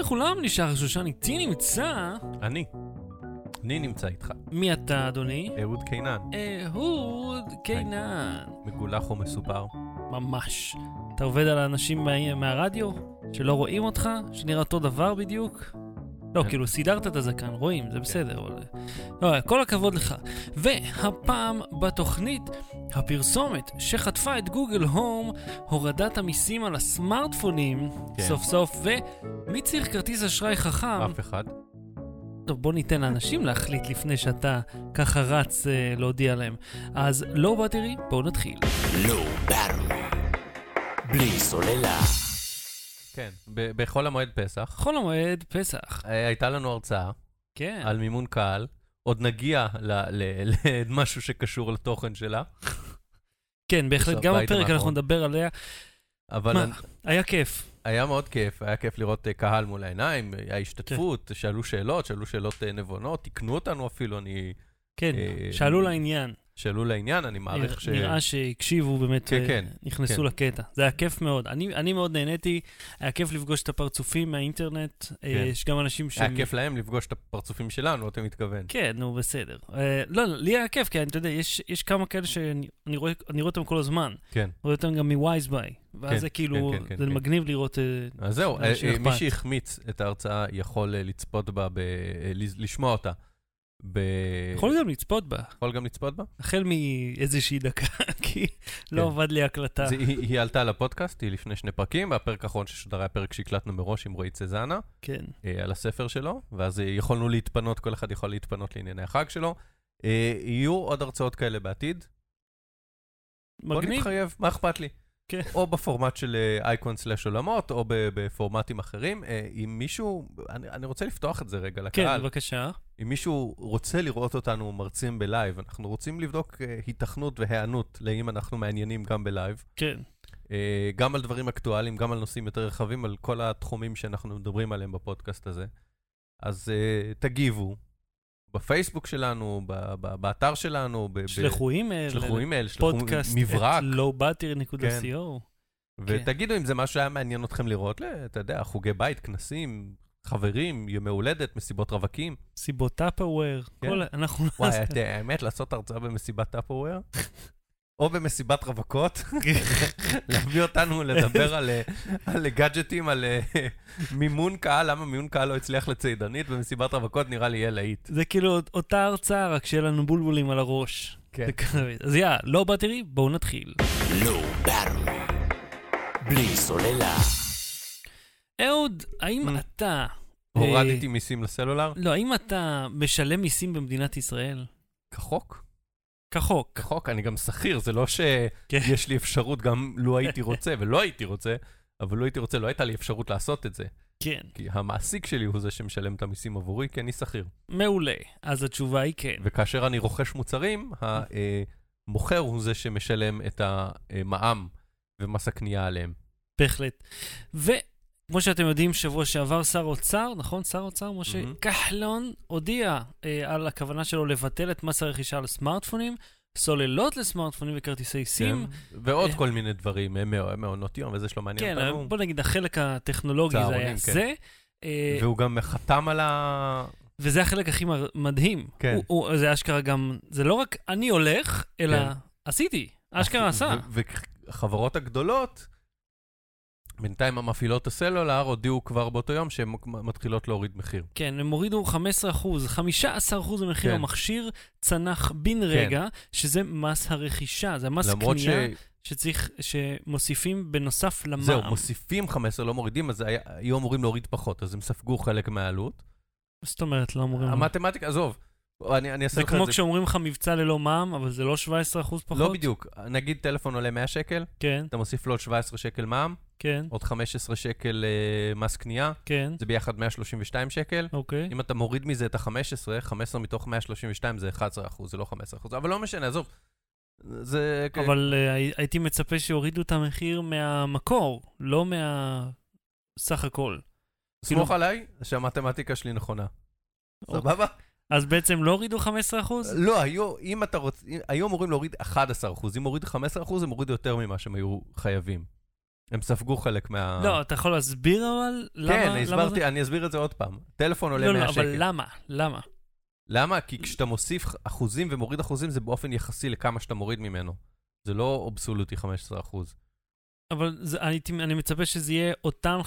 לכולם, נשאר שושן איתי נמצא. אני. אני נמצא איתך. מי אתה, אדוני? אהוד קינן. אהוד קינן. מגולח ומסופר. ממש. אתה עובד על האנשים מה... מהרדיו? שלא רואים אותך? שנראה אותו דבר בדיוק? לא. כאילו, סידרת את הזקן, רואים, זה בסדר. אבל... לא, כל הכבוד לך. והפעם בתוכנית, הפרסומת שחטפה את גוגל הום, הורדת המיסים על הסמארטפונים, כן. סוף סוף, ומי צריך כרטיס אשראי חכם? אף אחד. טוב, בוא ניתן לאנשים להחליט לפני שאתה ככה רץ אה, להודיע להם. אז לא באטרי, בואו נתחיל. לא באטרי. בלי סוללה. כן. בחול המועד פסח חול המועד, פסח. אה, הייתה לנו הרצאה כן. על מימון קהל. עוד נגיע למשהו שקשור לתוכן שלה, כן, בהחלט, גם בפרק אנחנו. נדבר עליה. אבל מה, היה כיף. היה מאוד כיף, היה כיף לראות אה, קהל מול העיניים, היה השתתפות, כן. שאלו שאלות, שאלו שאלות אה, נבונות, תיקנו אותנו אפילו, אני... כן, אה, שאלו לעניין. שאלו לעניין, אני מעריך נרא- ש... נראה שהקשיבו באמת, כן, אה, כן, נכנסו כן. לקטע. זה היה כיף מאוד. אני אני מאוד נהניתי, היה כיף לפגוש את הפרצופים מהאינטרנט. אה, כן. יש גם אנשים היה כיף להם לפגוש את הפרצופים שלנו, אתה מתכוון. כן, נו, בסדר. אה, לא, לא, לי היה כיף, כי אתה יודע, יש, יש כמה כאלה שאני אני רואה, אני רואה אותם כל הזמן. כן. רואה אותם גם מווייז ביי. ואז כן, זה כאילו, כן, כן, כן, זה כן. מגניב לראות... אה, אז זהו. מי שהחמיץ את ההרצאה יכול לצפות בה, ב- לשמוע אותה. ב- יכול גם לצפות בה, יכול גם לצפות בה? החל מאיזושהי דקה, כי לא כן. עבד לי הקלטה. זה- היא היא עלתה לפודקאסט, היא לפני שני פרקים, והפרק האחרון ששודר היה פרק שהקלטנו מראש עם רועי צזנה, כן. אה, על הספר שלו, ואז יכולנו להתפנות, כל אחד יכול להתפנות לענייני החג שלו. אה, יהיו עוד הרצאות כאלה בעתיד. בוא מגניב. נתחייב, מה אכפת לי? כן. או בפורמט של אייקון slash עולמות, או בפורמטים אחרים. אה, אם מישהו, אני אני רוצה לפתוח את זה רגע כן, לקהל. בבקשה. אם מישהו רוצה לראות אותנו מרצים בלייב, אנחנו רוצים לבדוק אה, היתכנות והיענות לאם אנחנו מעניינים גם בלייב. כן. אה, גם על דברים אקטואליים, גם על נושאים יותר רחבים, על כל התחומים שאנחנו מדברים עליהם בפודקאסט הזה. אז אה, תגיבו, בפייסבוק שלנו, ב- ב- באתר שלנו, שלחו אימייל. שלחו אימייל, שלחו פודקאסט מברק, at lowbattery.co. ותגידו אם זה משהו שהיה מעניין אתכם לראות, אתה יודע, חוגי בית, כנסים, חברים, ימי הולדת, מסיבות רווקים. סיבות טאפאוור. כן. כל... אנחנו... וואי, האמת, לעשות הרצאה במסיבת טאפוואר, או במסיבת רווקות, להביא אותנו לדבר על, אה, על גאדג'טים, על אה, מימון קהל, למה מימון קהל לא הצליח לצידנית במסיבת רווקות, נראה לי יהיה להיט. זה כאילו אותה הרצאה, רק שיהיה לנו בולבולים על הראש. כן. אז יאללה, לא באטרי, בואו נתחיל. לא באטרי. בלי סוללה. אהוד, האם Mm. אתה... הורדתי אה, מיסים לסלולר? לא, האם אתה משלם מיסים במדינת ישראל? כחוק? כחוק. כחוק, אני גם שכיר, זה לא כן. שיש לי אפשרות גם לו הייתי רוצה, ולא הייתי רוצה, אבל לו הייתי רוצה, לא הייתה לי אפשרות לעשות את זה. כן. כי המעסיק שלי הוא זה שמשלם את המיסים עבורי, כי אני שכיר. מעולה. אז התשובה היא כן. וכאשר אני רוכש מוצרים, המוכר הוא זה שמשלם את המע"מ ומס הקנייה עליהם. בהחלט. וכמו שאתם יודעים, שבוע שעבר שר אוצר, נכון? שר אוצר, משה מהמם. כחלון, הודיע אה, על הכוונה שלו לבטל את מס הרכישה על סמארטפונים, סוללות לסמארטפונים וכרטיסי סים. כן? ועוד אה. כל מיני דברים, אה, מע- מעונות יום וזה שלא מעניין כן, אותנו. בוא נגיד, החלק הטכנולוגי זה היה כן. זה. אה, והוא גם חתם על ה... וזה החלק הכי מדהים. כן. הוא, הוא, זה אשכרה גם, זה לא רק אני הולך, אלא כן. עשיתי. אשכרה עשה. ו- והחברות הגדולות, בינתיים המפעילות הסלולר הודיעו כבר באותו יום שהן מתחילות להוריד מחיר. כן, הם הורידו 15 אחוז, 15 אחוז ממחיר כן. המכשיר צנח בן רגע, שזה מס הרכישה, זה מס קנייה שצריך, שמוסיפים בנוסף למע"מ. זהו, מוסיפים 15, לא מורידים, אז היה- היו אמורים להוריד פחות, אז הם ספגו חלק מהעלות. זאת אומרת, לא אמורים... המתמטיקה, עזוב, אני אני אעשה זה לך כמו את זה. כשאומרים לך מבצע ללא מע"מ, אבל זה לא 17 אחוז פחות? לא בדיוק, נגיד טלפון עולה 100 שקל, כן, אתה מוסיף לו עוד 17 שקל מע"מ, כן, עוד 15 שקל אה, מס קנייה, כן, זה ביחד 132 שקל. אוקיי. אם אתה מוריד מזה את ה-15, 15 מתוך 132 זה 11 אחוז, זה לא 15 אחוז, אבל לא משנה, עזוב. זה... אבל אה, הי- הייתי מצפה שיורידו את המחיר מהמקור, לא מהסך הכל. סמוך כאילו- עליי שהמתמטיקה שלי נכונה. אוקיי. סבבה? אז בעצם לא הורידו 15 אחוז? לא, היו, אם אתה רוצ... היו אמורים להוריד 11 אחוז, אם הורידו 15 אחוז, הם הורידו יותר ממה שהם היו חייבים. הם ספגו חלק מה... לא, אתה יכול להסביר אבל? למה- כן, למה הסברתי? אני אסביר את זה עוד פעם. טלפון עולה לא, 100 לא, שקל. אבל למה? למה? למה? כי כשאתה מוסיף אחוזים ומוריד אחוזים, זה באופן יחסי לכמה שאתה מוריד ממנו. זה לא אובסולוטי 15 אחוז. אבל זה, הייתי, אני מצפה שזה יהיה אותם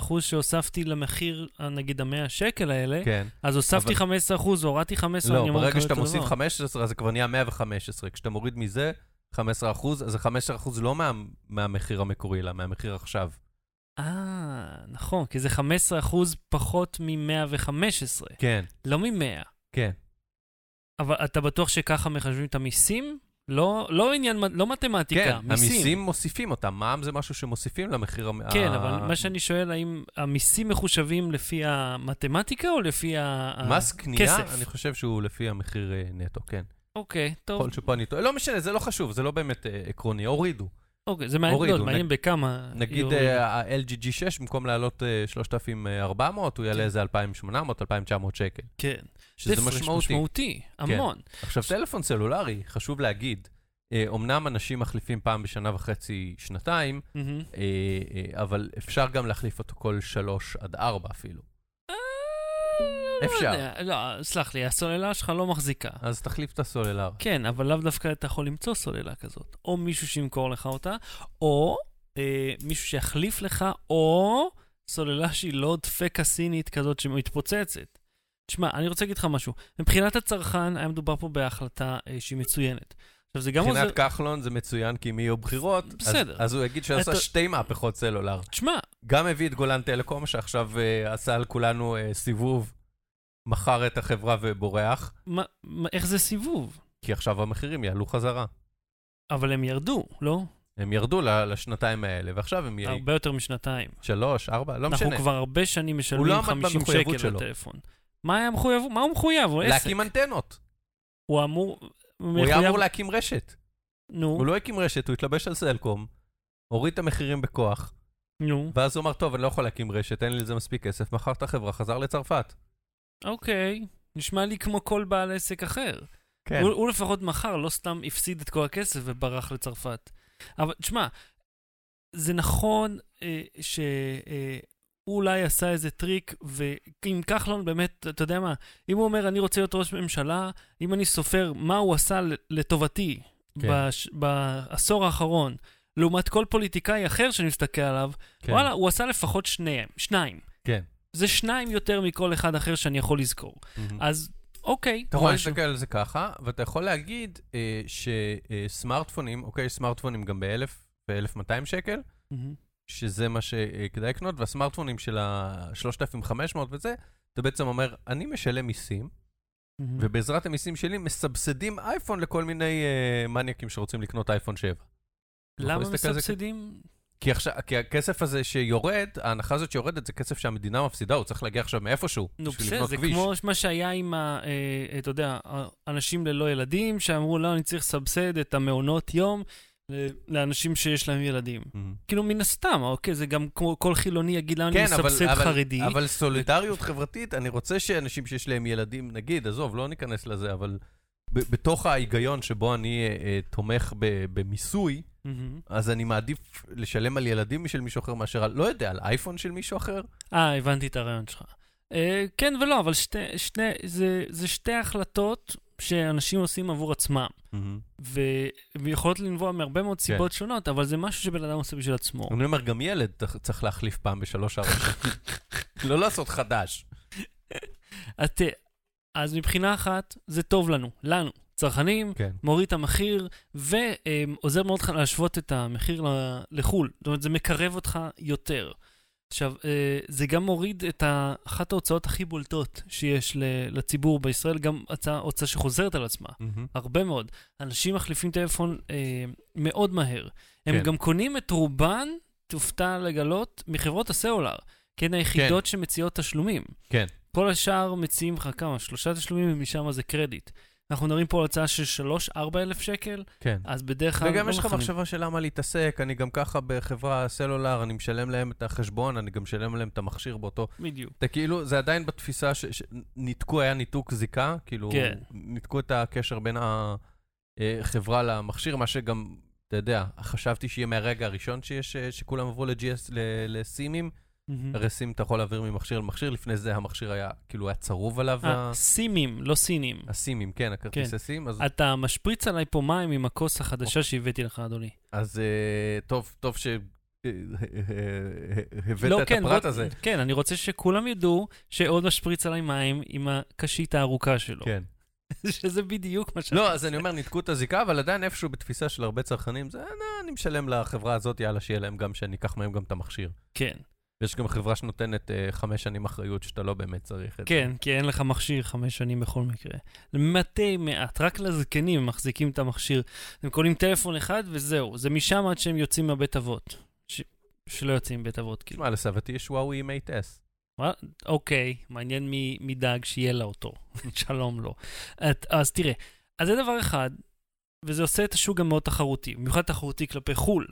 15% שהוספתי למחיר, נגיד, ה-100 שקל האלה, כן. אז הוספתי אבל- 15%, הורדתי 15%, לא, אני אמור ברגע לקבל שאתה מוסיף דבר. 15, אז זה כבר נהיה 115. כשאתה מוריד מזה 15 אחוז, אז זה 15 אחוז לא מה- מהמחיר המקורי, אלא מהמחיר עכשיו. אה, נכון, כי זה 15% פחות מ-115, כן, לא מ-100. כן. אבל אתה בטוח שככה מחשבים את המיסים? לא, לא עניין, לא מתמטיקה, כן, מיסים. המיסים מוסיפים אותם. מע"מ זה משהו שמוסיפים למחיר... כן, ה- אבל מה שאני שואל, האם המיסים מחושבים לפי המתמטיקה או לפי ה... מס קנייה, הכסף? אני חושב שהוא לפי המחיר אה, נטו, כן. אוקיי, טוב. יכול שפה אני טועה. לא משנה, זה לא חשוב, זה לא באמת אה, עקרוני. הורידו. אוקיי, זה מעניין, הורידו, לא, מעניין נג- בכמה... נגיד ה-LG G6, במקום לעלות אה, 3,400, הוא יעלה כן. איזה 2,800, 2,900 שקל. כן. שזה זה הפרש משמעותי. כן. משמעותי, המון. עכשיו, טלפון סלולרי, חשוב להגיד, אה, אומנם אנשים מחליפים פעם בשנה וחצי, שנתיים, מהמם. אה, אה, אבל אפשר גם להחליף אותו כל שלוש עד ארבע אפילו. לא אפשר. לא, סלח לי, הסוללה שלך לא מחזיקה. אז תחליף את הסוללר. כן, אבל לאו דווקא אתה יכול למצוא סוללה כזאת. או מישהו שימכור לך אותה, או אה, מישהו שיחליף לך, או סוללה שהיא לא דפקה סינית כזאת שמתפוצצת. תשמע, אני רוצה להגיד לך משהו. מבחינת הצרכן, היה מדובר פה בהחלטה אה, שהיא מצוינת. עכשיו, זה גם עוזר... מבחינת כחלון זה מצוין, כי אם יהיו בחירות, אז- בסדר. אז הוא יגיד שעשה אתה- שתי מהפכות סלולר. תשמע, גם הביא את גולן טלקום, שעכשיו אה, עשה על כולנו אה, סיבוב, מכר את החברה ובורח, מה, מה, איך זה סיבוב? כי עכשיו המחירים יעלו חזרה. אבל הם ירדו, לא? הם ירדו לשנתיים האלה, ועכשיו הם יהיו הרבה יותר משנתיים. שלוש, ארבע, לא אנחנו משנה. כבר הרבה שנים לא משלמים עמד 50 במחויבות שקל שלו. לטלפון. מה היה מחויב? מה הוא מחויב? הוא עסק. להקים אנטנות. הוא אמור... הוא היה אמור להקים רשת. נו, הוא לא הקים רשת, הוא התלבש על סלקום, הוריד את המחירים בכוח, נו, ואז הוא אמר, טוב, אני לא יכול להקים רשת, אין לי לזה מספיק כסף, מכר את החברה, חזר לצרפת. אוקיי. נשמע לי כמו כל בעל עסק אחר. כן. הוא, הוא לפחות מכר, לא סתם הפסיד את כל הכסף וברח לצרפת. אבל תשמע, זה נכון אה, שהוא אה, הוא אולי עשה איזה טריק, ועם כחלון באמת, אתה יודע מה, אם הוא אומר, אני רוצה להיות ראש ממשלה, אם אני סופר מה הוא עשה לטובתי כן. בש, בעשור האחרון, לעומת כל פוליטיקאי אחר שאני מסתכל עליו, כן. וואלה, הוא עשה לפחות שניהם, שניים. כן. זה שניים יותר מכל אחד אחר שאני יכול לזכור. מהמם. אז אוקיי, אתה יכול. להסתכל על זה ככה, ואתה יכול להגיד אה, שסמארטפונים, אוקיי, סמארטפונים גם ב-1000 ו-1200 שקל, מהמם. שזה מה שכדאי לקנות, והסמארטפונים של ה-3500 וזה, אתה בעצם אומר, אני משלם מיסים. ובעזרת המיסים שלי מסבסדים אייפון לכל מיני אה, מניאקים שרוצים לקנות אייפון 7. אתה יכול למה מסבסדים? כי, עכשיו, כי הכסף הזה שיורד, ההנחה הזאת שיורדת זה כסף שהמדינה מפסידה, הוא צריך להגיע עכשיו מאיפשהו, נו בשביל לבנות זה כביש. כמו מה שהיה עם, ה, אה, אתה יודע, אנשים ללא ילדים, שאמרו, לא, אני צריך לסבסד את המעונות יום לאנשים שיש להם ילדים. מהמם. כאילו, מן הסתם, אוקיי, זה גם כמו כל חילוני יגיד, אני כן, מסבסד אבל, חרדי. אבל סולידריות חברתית, אני רוצה שאנשים שיש להם ילדים, נגיד, עזוב, לא ניכנס לזה, אבל ב- בתוך ההיגיון שבו אני אה, אה, תומך ב- במיסוי, מהמם. אז אני מעדיף לשלם על ילדים של מישהו אחר מאשר על, לא יודע, על אייפון של מישהו אחר? אה, הבנתי את הרעיון שלך. אה, כן ולא, אבל שתי, שתי, זה, זה שתי החלטות שאנשים עושים עבור עצמם. ו- ויכולות לנבוע מהרבה מאוד סיבות שונות, אבל זה משהו שבן אדם עושה בשביל עצמו. אני אומר, גם ילד צריך- להחליף פעם בשלוש ארבע שנים. לא לעשות חדש. אז תראה, אז מבחינה אחת, זה טוב לנו, לנו, צרכנים, כן. מוריד את המחיר, ועוזר מאוד לך להשוות את המחיר לחו"ל. זאת אומרת, זה מקרב אותך יותר. עכשיו, אה, זה גם מוריד את אחת ההוצאות הכי בולטות שיש לציבור בישראל, גם הצעה, הוצאה שחוזרת על עצמה. הרבה מאוד. אנשים מחליפים טלפון אה, מאוד מהר. הם כן. גם קונים את רובן, תופתע לגלות, מחברות הסלולר. כן, היחידות שמציעות תשלומים. כן. כל השאר מציעים לך כמה? שלושה תשלומים ומשם זה קרדיט. אנחנו מדברים פה על הצעה של 3-4 אלף שקל, כן. אז בדרך כלל וגם לא יש לך. מחשבה של למה להתעסק, אני גם ככה בחברה סלולר, אני משלם להם את החשבון, אני גם משלם להם את המכשיר באותו... בדיוק. אתה כאילו, זה עדיין בתפיסה שניתקו, היה ניתוק זיקה, כאילו, כן. ניתקו את הקשר בין החברה למכשיר, מה שגם אתה יודע, חשבתי שיהיה מהרגע הראשון שיש, אה, שכולם עברו ל-GS, ל- לסימים. מהמם. הרי סים אתה יכול להעביר ממכשיר למכשיר, לפני זה המכשיר היה, כאילו, היה צרוב עליו, ה- אה, לא סינים. הסימים, כן, הכרטיסי סים. אז, אתה משפריץ עליי פה מים עם הכוס החדשה שהבאתי לך, אדוני. אז אה, טוב, טוב ש... אה, הבאת לא, את כן, הפרט הזה. כן, אני רוצה שכולם ידעו שעוד משפריץ עליי מים עם הקשית הארוכה שלו. כן. שזה בדיוק מה ש... לא, אז אני אומר, ניתקו את הזיקה, אבל עדיין איפשהו בתפיסה של הרבה צרכנים, זה, "נה, אני משלם לחברה הזאת, יאללה, שיהיה להם גם, שאני אקח מהם גם את המכשיר. כן, יש גם חברה שנותנת אה, חמש שנים אחריות שאתה לא באמת צריך את זה. כן, כי אין לך מכשיר חמש שנים בכל מקרה. מתי מעט, רק לזקנים מחזיקים את המכשיר. הם קונים טלפון אחד וזהו, זה משם עד שהם יוצאים מהבית אבות. ש... שלא יוצאים מבית אבות, כאילו. תשמע, לסבתי יש וואוי עם 8S. מה? אוקיי, מעניין מי, מי דאג שיהיה לה אותו. שלום לו. את, אז תראה, אז זה דבר אחד, וזה עושה את השוק גם מאוד תחרותי, במיוחד תחרותי כלפי חו"ל,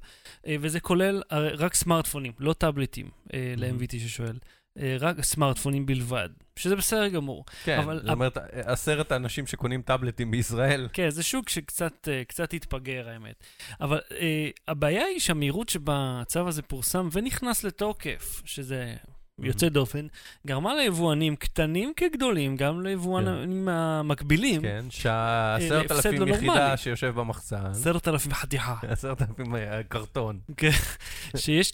אה, וזה כולל רק סמארטפונים, לא טאבלטים, אה, ל-MVT ששואל, אה, רק סמארטפונים בלבד, שזה בסדר גמור. כן, אבל זאת אומרת, עשרת האנשים שקונים טאבלטים בישראל. כן, זה שוק שקצת קצת התפגר, האמת. אבל הבעיה היא שהמהירות שבה הצו הזה פורסם ונכנס לתוקף, שזה יוצא דופן, גרמה ליבואנים קטנים כגדולים, גם ליבואנים המקבילים, כן, שעשרת הפסד אלפים יחידה. שיושב במחסן. עשרת אלפים חתיכה, עשרת אלפים אה, קרטון.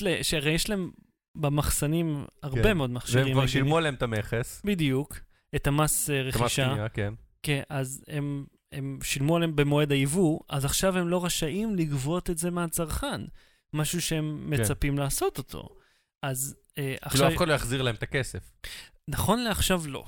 ל- שהרי יש להם במחסנים הרבה כן. מאוד מכשירים. והם כבר. שילמו עליהם את המכס. בדיוק, את המס אה, את המס רכישה. קנייה, כן. כן, אז הם, הם שילמו עליהם במועד היבוא, אז עכשיו הם לא רשאים לגבות את זה מהצרכן, משהו שהם כן. מצפים לעשות אותו. אז אה, כאילו עכשיו, אף אחד לא יחזיר להם את הכסף. נכון לעכשיו לא,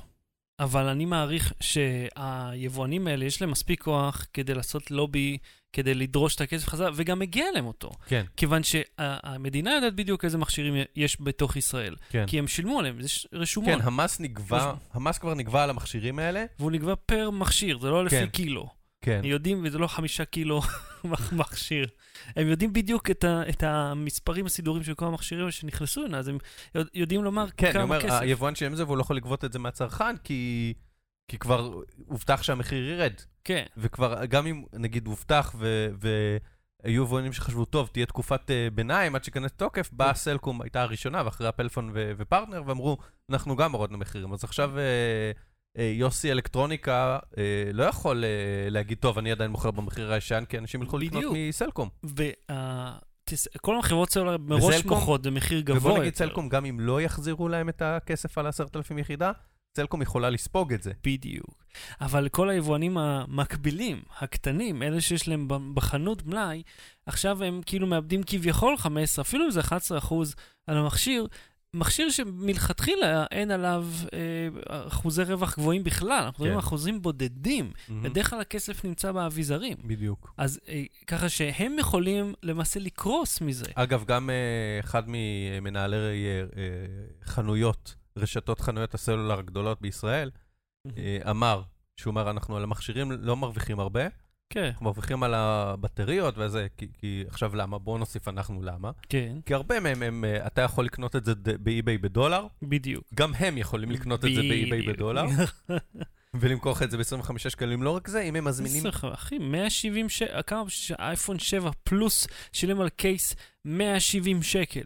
אבל אני מעריך שהיבואנים האלה, יש להם מספיק כוח כדי לעשות לובי, כדי לדרוש את הכסף חזרה, וגם מגיע להם אותו. כן, כיוון שהמדינה יודעת בדיוק איזה מכשירים יש בתוך ישראל, כן. כי הם שילמו עליהם, זה רשומות, כן, המס נגבה, המס כבר נגבה על המכשירים האלה. והוא נגבה פר מכשיר, זה לא לפי כן. קילו. כן. הם יודעים, וזה לא חמישה קילו מכשיר. הם יודעים בדיוק את, ה, את המספרים הסידורים של כל המכשירים שנכנסו הנה, אז הם יודע- יודעים לומר כן, אני כמה אומר, כסף. היבואן שילם זה והוא לא יכול לגבות את זה מהצרכן, כי... כי כבר הובטח שהמחיר ירד. כן, וכבר, גם אם נגיד הובטח ו... והיו יבואנים שחשבו, טוב, תהיה תקופת uh, ביניים עד שייכנס לתוקף, באה סלקום, הייתה הראשונה, ואחריה פלאפון ו- ופרטנר, ואמרו, אנחנו גם הורדנו מחירים. אז עכשיו uh, יוסי אלקטרוניקה uh, לא יכול uh, להגיד, טוב, אני עדיין מוכר במחיר הישן, כי אנשים ילכו לקנות. מסלקום. וכל החברות סלולר מראש מוכרות במחיר גבוה ובוא. נגיד סלקום, גם אם לא יחזירו להם את הכסף על 10,000 יחידה, סלקום יכולה לספוג את זה. בדיוק. אבל כל היבואנים המקבילים, הקטנים, אלה שיש להם בחנות מלאי, עכשיו הם כאילו מאבדים כביכול 15, אפילו אם זה 11 אחוז על המכשיר, מכשיר שמלכתחילה אין עליו אה, אחוזי רווח גבוהים בכלל, אנחנו מדברים כן. על אחוזים בודדים. בדרך כלל הכסף נמצא באביזרים. בדיוק. אז אה, ככה שהם יכולים למעשה לקרוס מזה. אגב, גם אה, אחד ממנהלי אה, אה, חנויות, רשתות חנויות הסלולר הגדולות בישראל, אה, אמר, שהוא אומר, אנחנו על המכשירים לא מרוויחים הרבה, כן, אנחנו מרוויחים על הבטריות וזה, כי, כי עכשיו למה? בואו נוסיף אנחנו למה. כן, כי הרבה מהם, הם, אה, אתה יכול לקנות את זה באי-ביי בדולר, בדיוק. גם הם יכולים לקנות את זה באי-ביי. בדולר, ולמכור לך את זה ב-25 שקלים. לא רק זה, אם הם מזמינים... אחי, 170 שקל, כמה אייפון 7 פלוס שילם על קייס 170 שקל.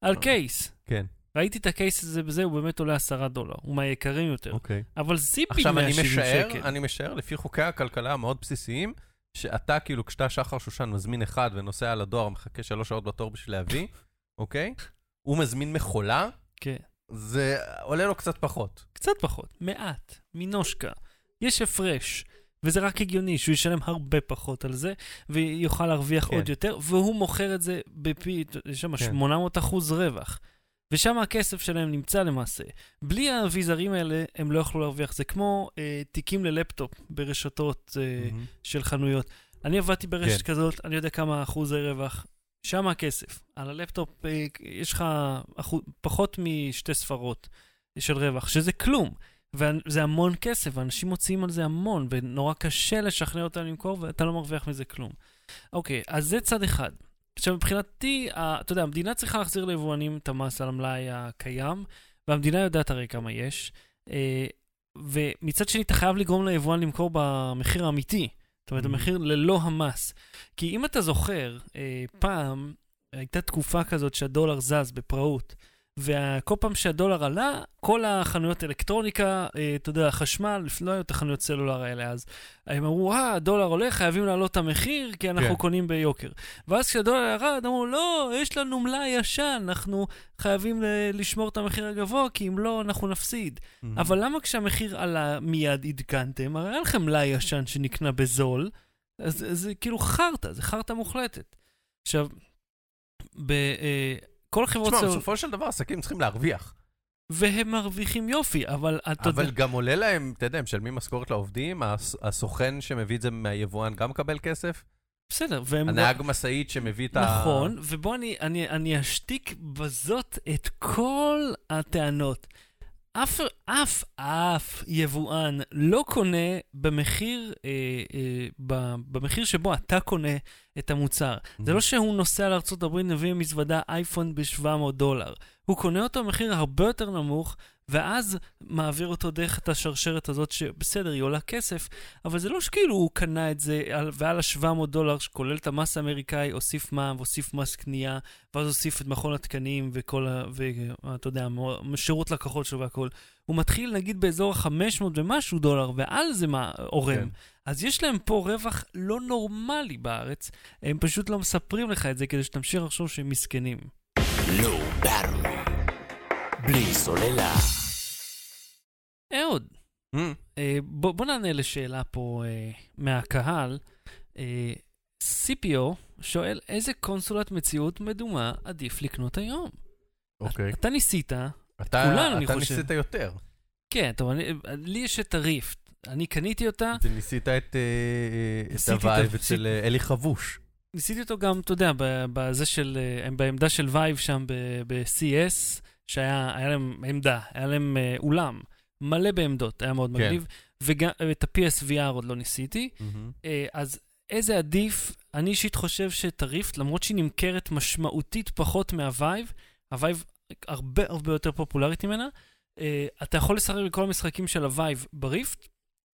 על אה. קייס. כן, ראיתי את הקייס הזה בזה, הוא באמת עולה 10 דולר. הוא מהיקרים יותר. אוקיי. אבל זיפי עכשיו, אני 170 משער, שקל. אני משער, לפי חוקי הכלכלה המאוד בסיסיים, שאתה, כאילו, כשאתה שחר שושן מזמין אחד ונוסע על הדואר, מחכה שלוש שעות בתור בשביל להביא, אוקיי? הוא מזמין מכולה, כן. זה עולה לו קצת פחות. קצת פחות, מעט, מנושקה. יש הפרש. וזה רק הגיוני שהוא ישלם הרבה פחות על זה, ויוכל להרוויח כן. עוד יותר, והוא מוכר את זה בפי, יש שם כן. 800 אחוז רווח. ושם הכסף שלהם נמצא למעשה. בלי האביזרים האלה, הם לא יכלו להרוויח. זה כמו אה, תיקים ללפטופ ברשתות אה, מהמם. של חנויות. אני עבדתי ברשת כן. כזאת, אני יודע כמה אחוזי רווח. שם הכסף. על הלפטופ אה, יש לך אחוז, פחות משתי ספרות של רווח, שזה כלום. וזה המון כסף, ואנשים מוציאים על זה המון, ונורא קשה לשכנע אותם למכור, ואתה לא מרוויח מזה כלום. אוקיי, אז זה צד אחד. עכשיו, מבחינתי, אתה יודע, המדינה צריכה להחזיר ליבואנים את המס על המלאי הקיים, והמדינה יודעת הרי כמה יש. אה, ומצד שני, אתה חייב לגרום ליבואן למכור במחיר האמיתי. זאת אומרת, Mhm. המחיר ללא המס. כי אם אתה זוכר, אה, פעם הייתה תקופה כזאת שהדולר זז בפראות, וכל פעם שהדולר עלה, כל החנויות אלקטרוניקה, אה, אתה יודע, חשמל, לא היו את החנויות סלולר האלה אז, הם אמרו, אה, הדולר עולה, חייבים להעלות את המחיר, כי אנחנו כן. קונים ביוקר. ואז כשהדולר ירד, אמרו, לא, יש לנו מלאי ישן, אנחנו חייבים לשמור את המחיר הגבוה, כי אם לא, אנחנו נפסיד. אבל למה כשהמחיר עלה מיד עדכנתם? הרי היה לכם מלאי ישן שנקנה בזול, אז זה, זה כאילו חרטא, זה חרטא מוחלטת. עכשיו, ב, אה, כל החברות תשמע, בסופו של דבר עסקים צריכים להרוויח. והם מרוויחים יופי, אבל אתה יודע, אבל גם עולה להם, אתה יודע, משלמים משכורת לעובדים, הס- הסוכן שמביא את זה מהיבואן גם מקבל כסף, בסדר, והם... הנהג משאית שמביא את ה... נכון, ובוא אני, אני, אני אשתיק בזאת את כל הטענות. אף, אף, אף יבואן לא קונה במחיר, אה, אה, ב, במחיר שבו אתה קונה את המוצר. זה לא שהוא נוסע לארה"ב, מביא מזוודה אייפון ב-700 דולר. הוא קונה אותו במחיר הרבה יותר נמוך, ואז מעביר אותו דרך את השרשרת הזאת, שבסדר, היא עולה כסף, אבל זה לא שכאילו הוא קנה את זה, על- ועל ה-700 דולר, שכולל את המס האמריקאי, הוסיף מע"מ והוסיף מס קנייה, ואז הוסיף את מכון התקנים וכל ה... ואתה יודע, שירות לקוחות שלו והכול. הוא מתחיל נגיד באזור ה-500 ומשהו דולר, ועל זה מה עורם. כן. אז יש להם פה רווח לא נורמלי בארץ, הם פשוט לא מספרים לך את זה כדי שתמשיך לחשוב שהם מסכנים. ברור. בלי סוללה. אהוד, Mm, אה, בוא, בוא נענה לשאלה פה אה, מהקהל. אה, CPO שואל, איזה קונסולת מציאות מדומה עדיף לקנות היום? אוקיי. אתה ניסית, אתה כולנו, אני אתה חושב. ניסית יותר. כן, טוב, אני, לי יש את הריפט. אני קניתי אותה, וניסית את את הווייב אצל אלי חבוש. ניסיתי אותו גם, אתה יודע, בזה של, בעמדה של וייב שם ב- ב-CES, שהיה היה להם עמדה, היה להם אה, אולם, מלא בעמדות, היה מאוד כן. מגניב, וגם את ה-PSVR עוד לא ניסיתי. אה, אז איזה עדיף? אני אישית חושב שאת הריפט, למרות שהיא נמכרת משמעותית פחות מהווייב, ה Vive הרבה הרבה יותר פופולרית ממנה, אה, אתה יכול לשחק בכל המשחקים של ה Vive ב Rift,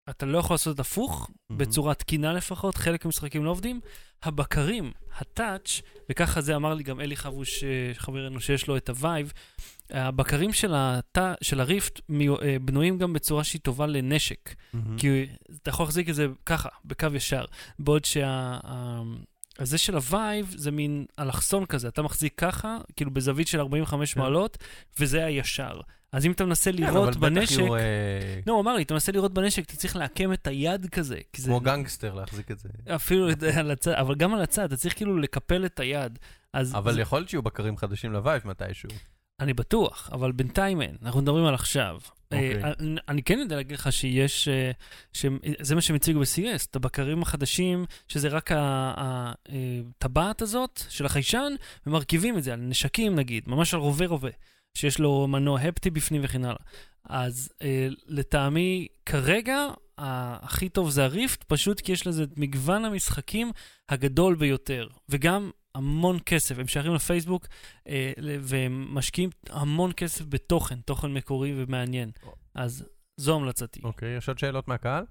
אתה לא יכול לעשות את הפוך, מהמם. בצורה תקינה לפחות, חלק מהמשחקים לא עובדים. הבקרים, ה Touch, וככה זה אמר לי גם אלי חבוש, אה, חברנו שיש לו את ה Vive, הבקרים של, הת... של ה Rift מיו- אה, בנויים גם בצורה שהיא טובה לנשק. מהמם. כי אתה יכול להחזיק את זה ככה, בקו ישר. בעוד שה... הזה של ה Vive זה מין אלכסון כזה, אתה מחזיק ככה, כאילו בזווית של 45 כן. מעלות, וזה הישר. אז אם אתה מנסה כן, אבל בטח בנשק... יהיו, אה, לא, הוא אמר לי, אתה מנסה לירות בנשק, אתה צריך לעקם את היד כזה. כי זה כמו גנגסטר להחזיק את זה. אפילו על הצד, אבל גם על הצד, אתה צריך כאילו לקפל את היד. אז אבל זה, יכול להיות שיהיו בקרים חדשים ל Vive מתישהו. אני בטוח, אבל בינתיים אין, אנחנו מדברים על עכשיו. אוקיי. אה, אני, אני כן יודע להגיד לך שיש, אה, שזה מה שהם הציגו ב-CS, את הבקרים החדשים, שזה רק הטבעת הזאת של החיישן, ומרכיבים את זה על נשקים נגיד, ממש על רובה רובה, שיש לו מנוע הפטי בפנים וכן הלאה. אז אה, לטעמי, כרגע, הכי טוב זה הריפט, פשוט כי יש לזה את מגוון המשחקים הגדול ביותר, וגם המון כסף. הם שייכים לפייסבוק, אה, והם משקיעים המון כסף בתוכן, תוכן מקורי ומעניין. אז זו המלצתי. אוקיי, יש עוד שאלות מהקהל?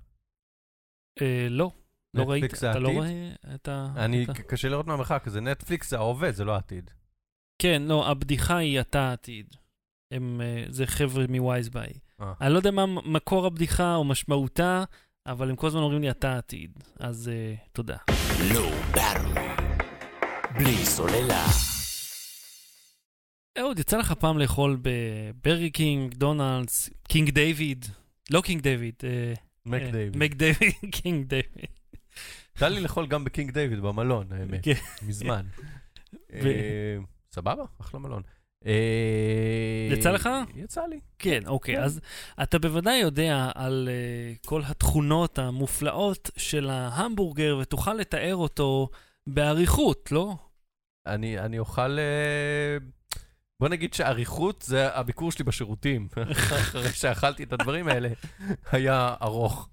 אה, לא, לא זה אתה לא העתיד? רואה את ה... אני, את ה- קשה לראות מהמרחק, זה נטפליקס, זה ההווה, זה לא העתיד. כן, לא, הבדיחה היא אתה העתיד. הם, אה, זה חבר'ה מווייזביי. אה. אני לא יודע מה מקור הבדיחה או משמעותה, אבל הם כל הזמן אומרים לי אתה העתיד. אז אה, תודה. ברור. בלי סוללה. אהוד, יצא לך פעם לאכול בבורגר קינג, מקדונלדס, קינג דיוויד, לא קינג דיוויד, אה, מק אה, דיוויד. מק דיוויד, קינג דיוויד. יצא לי לאכול גם בקינג דיוויד במלון, האמת, כן. מזמן. אה, סבבה, אחלה מלון. יצא לך? יצא לי. כן, אוקיי, כן. אז אתה בוודאי יודע על כל התכונות המופלאות של ההמבורגר, ותוכל לתאר אותו באריכות, לא? אני אני אוכל... אה, בוא נגיד שאריכות זה הביקור שלי בשירותים. אחרי שאכלתי את הדברים האלה, היה ארוך.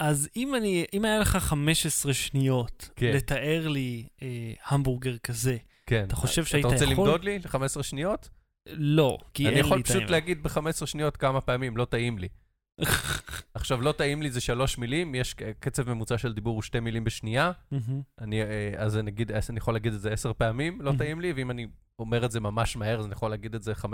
אז אם, אני, אם היה לך 15 שניות כן. לתאר לי uh, המבורגר כזה, כן. אתה חושב שהיית אתה רוצה יכול? למדוד לי ל-15 שניות? לא, כי אין אני לי יכול את פשוט האמת. להגיד ב-15 שניות כמה פעמים, לא טעים לי. עכשיו, לא טעים לי זה שלוש מילים, יש קצב ממוצע של דיבור הוא שתי מילים בשנייה. אני, אה, אז אני, אגיד, אז אני יכול להגיד את זה עשר פעמים, לא. טעים לי, ואם אני אומר את זה ממש מהר, אז אני יכול להגיד את זה 15-20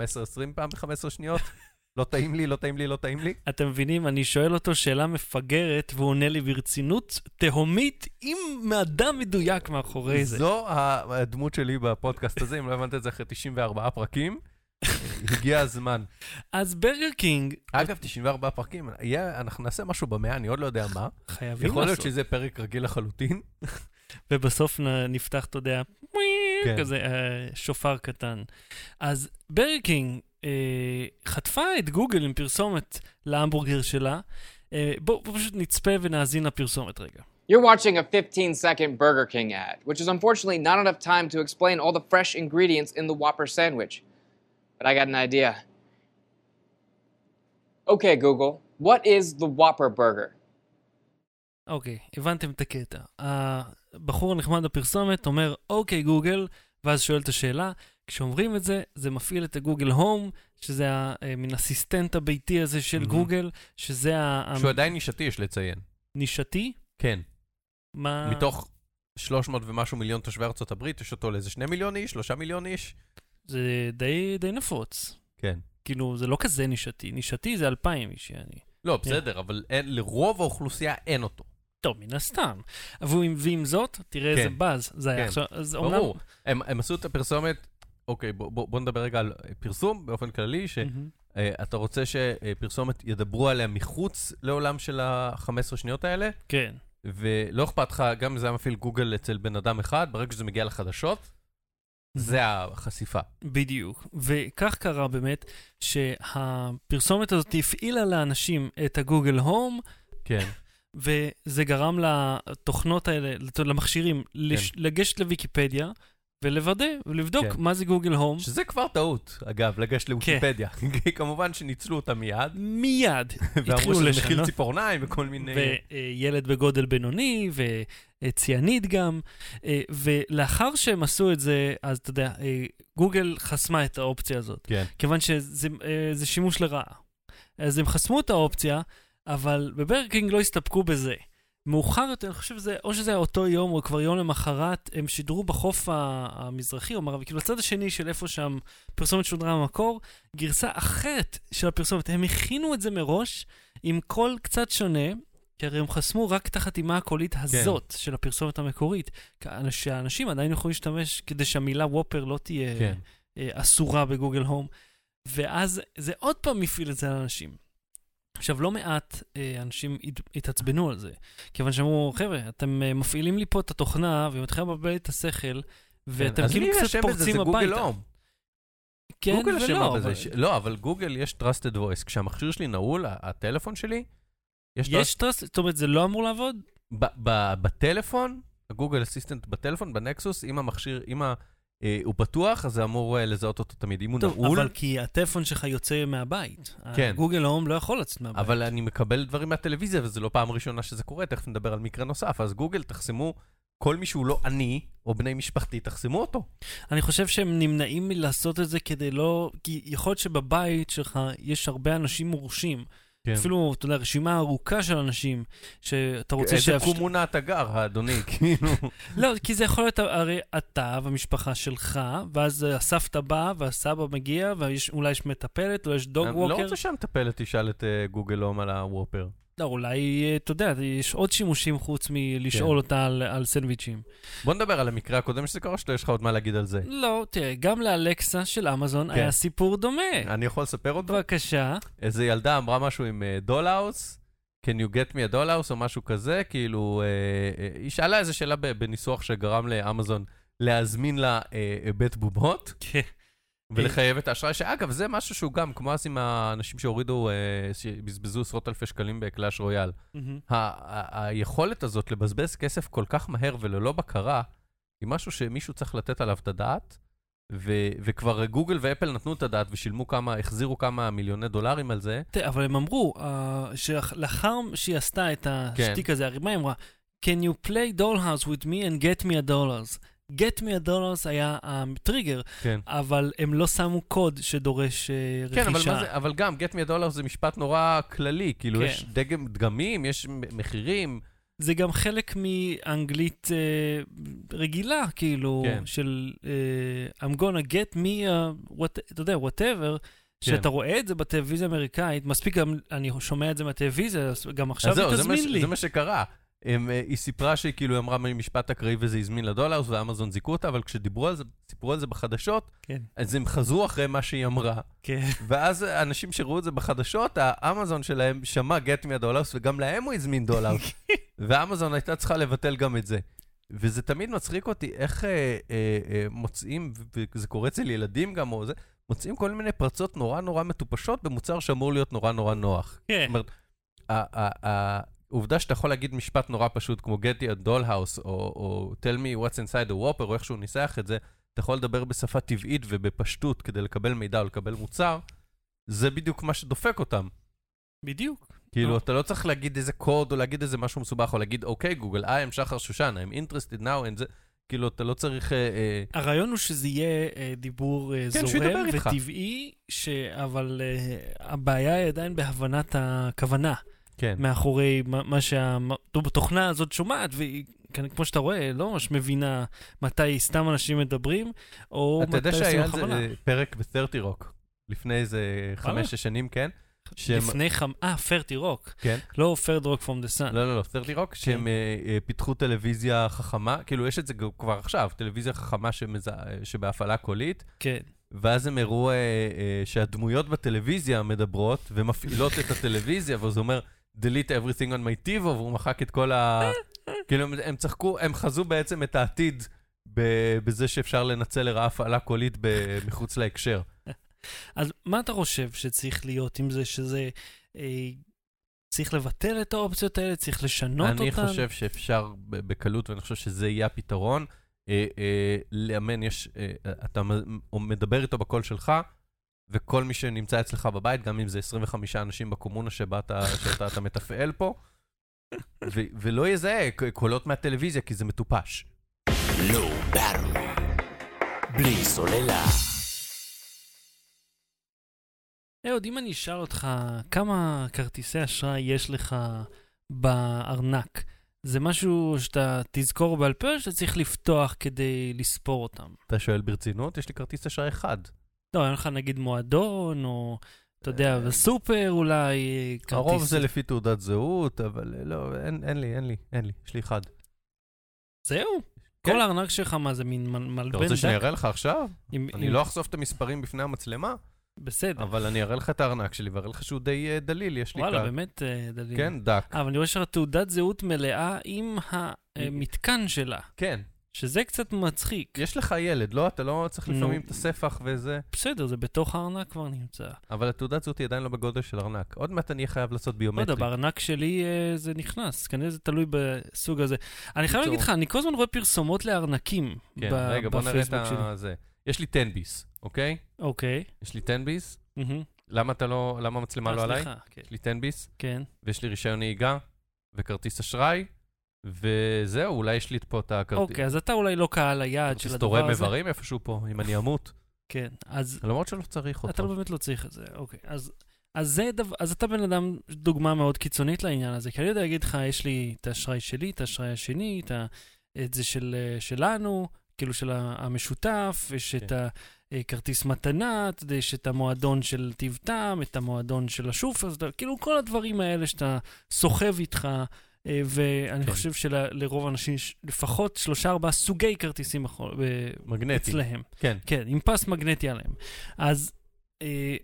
פעם ב-15 שניות. לא טעים לי, לא טעים לי, לא טעים לי. אתם מבינים, אני שואל אותו שאלה מפגרת, והוא עונה לי ברצינות תהומית עם מאדם מדויק מאחורי זה. זו הדמות שלי בפודקאסט הזה, אם לא הבנת את זה אחרי 94 פרקים. הגיע הזמן. אז ברגר קינג, אגב, 94 פרקים, יהיה, אנחנו נעשה משהו במאה, אני עוד לא יודע מה. חייבים יכול להיות לעשות. שזה פרק רגיל לחלוטין. ובסוף נפתח, אתה יודע, כן. כזה אה, שופר קטן. אז ברגר קינג אה, חטפה את גוגל עם פרסומת להמבורגר שלה. אה, בואו בוא פשוט נצפה ונאזין לפרסומת רגע. You're watching a 15 second Burger King ad, which is unfortunately not enough time to explain all the fresh ingredients in the Whopper sandwich. But I got an idea. Okay, Google, what is the Whopper burger? אוקיי, הבנתם את הקטע. הבחור הנחמד בפרסומת אומר, אוקיי גוגל, ואז שואל את השאלה. כשאומרים את זה, זה מפעיל את הגוגל הום, שזה המין אסיסטנט הביתי הזה של מהמם. גוגל, שזה ה- שהוא עדיין נישתי, יש לציין. הנישתי. כן. מה... מתוך 300 ומשהו מיליון תושבי ארצות הברית, יש אותו לאיזה 2 מיליון איש, 3 מיליון איש. זה די, די נפוץ. כן. כאילו, זה לא כזה נישתי. נישתי זה אלפיים איש, יעני. לא, בסדר, אבל אין- לרוב האוכלוסייה אין אותו. טוב, מן הסתם. ועם, ועם זאת, תראה איזה כן. בז זה היה כן. עכשיו. אז ברור. הם הם עשו את הפרסומת, אוקיי, בוא- בוא בוא נדבר רגע על פרסום באופן כללי, מהמם. שאתה רוצה שפרסומת ידברו עליה מחוץ לעולם של ה-15 שניות האלה, כן. ולא אכפת לך, גם אם זה היה מפעיל גוגל אצל בן אדם אחד, ברגע שזה מגיע לחדשות, זה החשיפה. בדיוק. וכך קרה באמת שהפרסומת הזאת הפעילה לאנשים את הגוגל הום, כן. וזה גרם לתוכנות האלה, למכשירים, לש- לגשת לוויקיפדיה ולוודא ולבדוק כן. מה זה גוגל הום. שזה כבר טעות, אגב, לגשת לוויקיפדיה. כי כמובן שניצלו אותה מיד, מיד ואמרו שזה מכיל. ציפורניים וכל מיני... וילד בגודל בינוני, וציאנית גם. אה, ולאחר שהם עשו את זה, אז אתה יודע, אה, גוגל חסמה את האופציה הזאת. כן. כיוון שזה אה, שימוש לרעה. אז הם חסמו את האופציה, אבל בברקינג לא הסתפקו בזה. מאוחר יותר, אני חושב שזה, או שזה היה אותו יום, או כבר יום למחרת, הם שידרו בחוף המזרחי, או מערבי, כאילו הצד השני של איפה שם פרסומת שודרה במקור, גרסה אחרת של הפרסומת. הם הכינו את זה מראש עם קול קצת שונה, כי הרי הם חסמו רק את החתימה הקולית הזאת של הפרסומת המקורית. שהאנשים עדיין יכולים להשתמש כדי שהמילה וופר לא תהיה... כן. אה, אסורה בגוגל הום, ואז זה עוד פעם הפעיל את זה על אנשים. עכשיו, לא מעט אה, אנשים הת- התעצבנו על זה, כיוון שאמרו, חבר'ה, אתם אה, מפעילים לי פה את התוכנה, והיא מתחילה לבלבל את השכל, ואתם אז כאילו מי קצת אשם בזה? פורצים זה גוגל הביתה. הום. כן גוגל אשמה ולא, בזה. אבל... ש- לא, אבל גוגל יש trusted voice. כשהמכשיר שלי נעול, הטלפון שלי, יש יש trust, זאת אומרת, זה לא אמור לעבוד? ב- ב- בטלפון, ה Google Assistant בטלפון, ב Nexus, אם המכשיר, אם ה- הוא פתוח, אז זה אמור אה, לזהות אותו תמיד. אם הוא טוב, נעול, אבל כי הטלפון שלך יוצא מהבית. כן. Google Home לא יכול לצאת מהבית. אבל אני מקבל דברים מהטלוויזיה, וזו לא פעם ראשונה שזה קורה, תכף נדבר על מקרה נוסף. אז גוגל, תחסמו כל מי שהוא לא אני, או בני משפחתי, תחסמו אותו. אני חושב שהם נמנעים מלעשות את זה כדי לא... כי יכול להיות שבבית שלך יש הרבה אנשים מורשים. כן. אפילו, אתה יודע, רשימה ארוכה של אנשים שאתה רוצה איזה שיאפשר... קומונה אתה גר, אדוני, כאילו. לא, כי זה יכול להיות הרי אתה והמשפחה שלך, ואז הסבתא באה והסבא מגיע, ואולי יש מטפלת, או יש דוג אני ווקר. לא רוצה שהמטפלת תשאל את אה, גוגל הום על הוופר. לא, אולי, אה, אתה יודע, יש עוד שימושים חוץ מלשאול כן. אותה על, על סנדוויצ'ים. בוא נדבר על המקרה הקודם שזה קרה, שאתה יש לך עוד מה להגיד על זה. לא, תראה, גם לאלקסה של אמזון כן. היה סיפור דומה. אני יכול לספר אותו? בבקשה. איזה ילדה אמרה משהו עם דולהאוס, can you get me a dollhouse או משהו כזה, כאילו, אה, אה, היא שאלה איזה שאלה בניסוח שגרם לאמזון להזמין לה אה, אה, בית בובות, כן. ולחייב את האשראי, שאגב, זה משהו שהוא גם, כמו אז עם האנשים שהורידו, אה, שבזבזו עשרות אלפי שקלים בקלאש רויאל. ה- היכולת הזאת לבזבז כסף כל כך מהר וללא בקרה, היא משהו שמישהו צריך לתת עליו את הדעת, ו- וכבר גוגל ואפל נתנו את הדעת ושילמו כמה, החזירו כמה מיליוני דולרים על זה. תראה, אבל הם אמרו, uh, שלאחר שהיא עשתה את כן. השטיק הזה, הרי מה היא אמרה? Can you play dollhouse with me and get me a dollars? Get me a dollars היה הטריגר, כן. אבל הם לא שמו קוד שדורש אה, רכישה. כן, אבל, מה זה, אבל גם, get me a dollar זה משפט נורא כללי, כאילו כן. יש דגם, דגמים, יש מחירים, זה גם חלק מאנגלית אה, רגילה, כאילו, כן. של אה, I'm gonna get me a, what, אתה יודע, whatever, כן. שאתה רואה את זה בטלוויזיה האמריקאית, מספיק גם, אני שומע את זה מהטלוויזיה, גם עכשיו היא ש- תזמין לי. זה מה שקרה. הם, אה, היא סיפרה שהיא כאילו אמרה משפט אקראי וזה הזמין לדולרס, ואמזון זיכו אותה, אבל כשדיברו על זה, סיפרו על זה בחדשות, כן, אז הם חזרו אחרי מה שהיא אמרה. כן. ואז אנשים שראו את זה בחדשות, האמזון שלהם שמע get me וגם להם הוא הזמין דולר. ואמזון הייתה צריכה לבטל גם את זה. וזה תמיד מצחיק אותי איך אה, אה, אה, מוצאים, וזה קורה אצל ילדים גם, או זה, מוצאים כל מיני פרצות נורא נורא מטופשות במוצר שאמור להיות נורא נורא נוח. כן. זאת אומרת, ה- ה- העובדה שאתה יכול להגיד משפט נורא פשוט, כמו get a doll house, או, או tell me what's inside the whopper, או איך שהוא ניסח את זה, אתה יכול לדבר בשפה טבעית ובפשטות כדי לקבל מידע או לקבל מוצר, זה בדיוק מה שדופק אותם. בדיוק. כאילו, אה. אתה לא צריך להגיד איזה קוד או להגיד איזה משהו מסובך, או להגיד, אוקיי, גוגל, I am שחר שושן, I'm interested now in זה. כאילו, אתה לא צריך... אה, אה, הרעיון הוא שזה יהיה אה, דיבור אה, כן, זורם. וטבעי, ש... אבל אה, הבעיה היא עדיין בהבנת הכוונה כן. מאחורי מה, מה שהתוכנה הזאת שומעת, והיא, כמו שאתה רואה, לא ממש מבינה מתי סתם אנשים מדברים, או אתה יודע מתי שהיה עושים על זה בכוונה. אה, פרק ב-30 רוק, לפני איזה וואלה? חמש-שש שנים, כן? שהם- לפני חמ... אה, Thirty Rock. כן. לא Third Rock from the Sun. לא, לא, לא, 30 רוק, שהם אה, אה, פיתחו טלוויזיה חכמה, כאילו, יש את זה כבר עכשיו, טלוויזיה חכמה שמזה- שבהפעלה קולית, כן. ואז הם הראו אה, אה, שהדמויות בטלוויזיה מדברות ומפעילות את הטלוויזיה, ואז הוא אומר, delete everything on my TiVo, והוא מחק את כל ה... כאילו, הם, צחקו, הם חזו בעצם את העתיד בזה שאפשר לנצל לרעה הפעלה קולית מחוץ להקשר. אז מה אתה חושב שצריך להיות עם זה, שזה... אה, צריך לבטל את האופציות האלה? צריך לשנות אותן? אני חושב שאפשר בקלות, ואני חושב שזה יהיה הפתרון. אה, אה, לאמן, יש, אה, אתה מדבר איתו בקול שלך, וכל מי שנמצא אצלך בבית, גם אם זה 25 אנשים בקומונה שבאת, שאתה אתה מתפעל פה, ו- ולא יזהה קולות מהטלוויזיה, כי זה מטופש. Battery. בלי סוללה. אהוד, אם אני אשאל אותך כמה כרטיסי אשראי יש לך בארנק, זה משהו שאתה תזכור בעל פה או שאתה צריך לפתוח כדי לספור אותם? אתה שואל ברצינות? יש לי כרטיס אשראי אחד. לא, אין לך נגיד מועדון, או אתה יודע, בסופר אולי, כרטיס... הרוב זה לפי תעודת זהות, אבל אה, לא, אין אין לי, אין לי, אין לי, יש לי אחד. זהו? כן. כל הארנק שלך, מה זה, מין מל- אתה מלבן רוצה שאני דק? אראה לך עכשיו? עם- אני עם- לא אחשוף את המספרים בפני המצלמה, בסדר. אבל אני אראה לך את הארנק שלי ואראה לך שהוא די אה, דליל, יש לי וואלה, כאן. באמת אה, דליל. כן, דק. אה, אבל אני רואה שיש לך תעודת זהות מלאה עם המתקן שלה, כן. שזה קצת מצחיק. יש לך ילד, לא? אתה לא צריך. לפעמים את הספח וזה, בסדר, זה בתוך הארנק כבר נמצא. אבל התעודת זהות היא עדיין לא בגודל של ארנק. עוד מעט אני אהיה חייב לעשות לא יודע, ביומטרי. בארנק שלי אה, זה נכנס, כנראה זה תלוי בסוג הזה. אני חייב. להגיד לך, אני כל הזמן רואה פרסומות לארנקים כן, ב- רגע, בוא נראה את בפייסבוק שלי. זה. יש לי 10 ביס, אוקיי? אוקיי. יש לי 10 ביס. למה אתה לא, למה המצלמה לא אה, עליי? כן. יש לי 10 ביס, כן. ויש לי רישיון נהיגה, וכרטיס אשראי, וזהו, אולי יש לי פה את הכרטיס. אוקיי, אז אתה אולי לא קהל היעד של כרטיס הדבר תורם הזה. איברים איפשהו פה, אם אני אמות. כן, אז למרות שלא צריך אתה אותו. באמת לא צריך את זה, אוקיי. אז, אז, זה דבר, אז אתה בן אדם, דוגמה מאוד קיצונית לעניין הזה, כי אני יודע להגיד לך, יש לי את האשראי שלי, את האשראי השני, את, ה, את זה של, אה, שלנו, כאילו של המשותף, יש את כן. הכרטיס מתנה, אתה יש את המועדון של טיב טעם, את המועדון של השופר, אתה- כאילו כל הדברים האלה שאתה סוחב איתך. אה, ואני כן. חושב שלרוב האנשים יש לפחות שלושה ארבעה סוגי כרטיסים מגנטי. אצלהם. כן. כן, עם פס מגנטי עליהם. אז אה,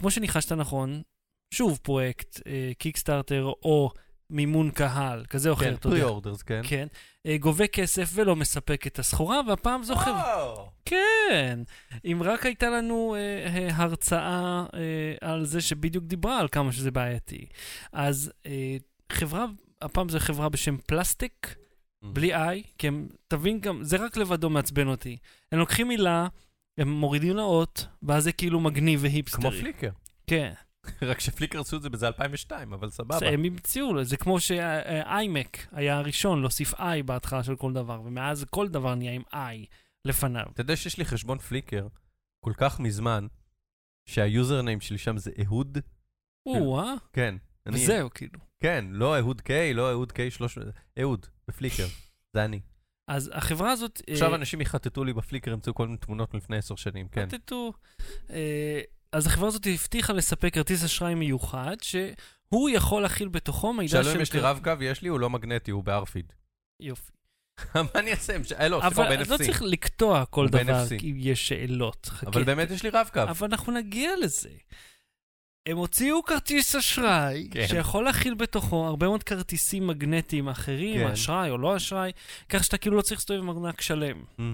כמו שניחשת נכון, שוב פרויקט, אה, קיקסטארטר או מימון קהל, כזה או אחר, כן, אתה יודע. פרי-אורדרס, כן. כן, אה, גובה כסף ולא מספק את הסחורה, והפעם זוכר. וואו. כן, אם רק הייתה לנו אה, אה, הרצאה אה, על זה שבדיוק דיברה על כמה שזה בעייתי. אז אה, חברה, הפעם זו חברה בשם פלסטיק, בלי איי, כי הם, תבין גם, זה רק לבדו מעצבן אותי. הם לוקחים מילה, הם מורידים לה אות, ואז זה כאילו מגניב והיפסטרי. כמו פליקר. כן. רק שפליקר עשו את זה בזה 2002, אבל סבבה. זה הם המציאו, זה כמו שאיימק היה הראשון להוסיף i בהתחלה של כל דבר, ומאז כל דבר נהיה עם i לפניו. אתה יודע שיש לי חשבון פליקר כל כך מזמן, שהיוזרניים שלי שם זה אהוד? או-אה, כן. וזהו, כאילו. כן, לא אהוד קיי, לא אהוד קיי 300, אהוד, בפליקר. זה אני. אז החברה הזאת... עכשיו אה, אנשים יחטטו לי בפליקר, ימצאו כל מיני תמונות מלפני עשר שנים, כן. טטטו. אה, אז החברה הזאת הבטיחה לספק כרטיס אשראי מיוחד, שהוא יכול להכיל בתוכו מידע של... שאלו אם יש לי רב-קו, יש לי, הוא לא מגנטי, הוא בארפיד. יופי. מה אני אעשה? אה, לא, סליחה, אבל ב-NFC. לא צריך לקטוע כל דבר. כי יש שאלות. אבל באמת יש לי רב-קו. אבל אנחנו נגיע לזה. הם הוציאו כרטיס אשראי, כן. שיכול להכיל בתוכו הרבה מאוד כרטיסים מגנטיים אחרים, כן. אשראי או לא אשראי, כך שאתה כאילו לא צריך להסתובב עם ארנק שלם. אה,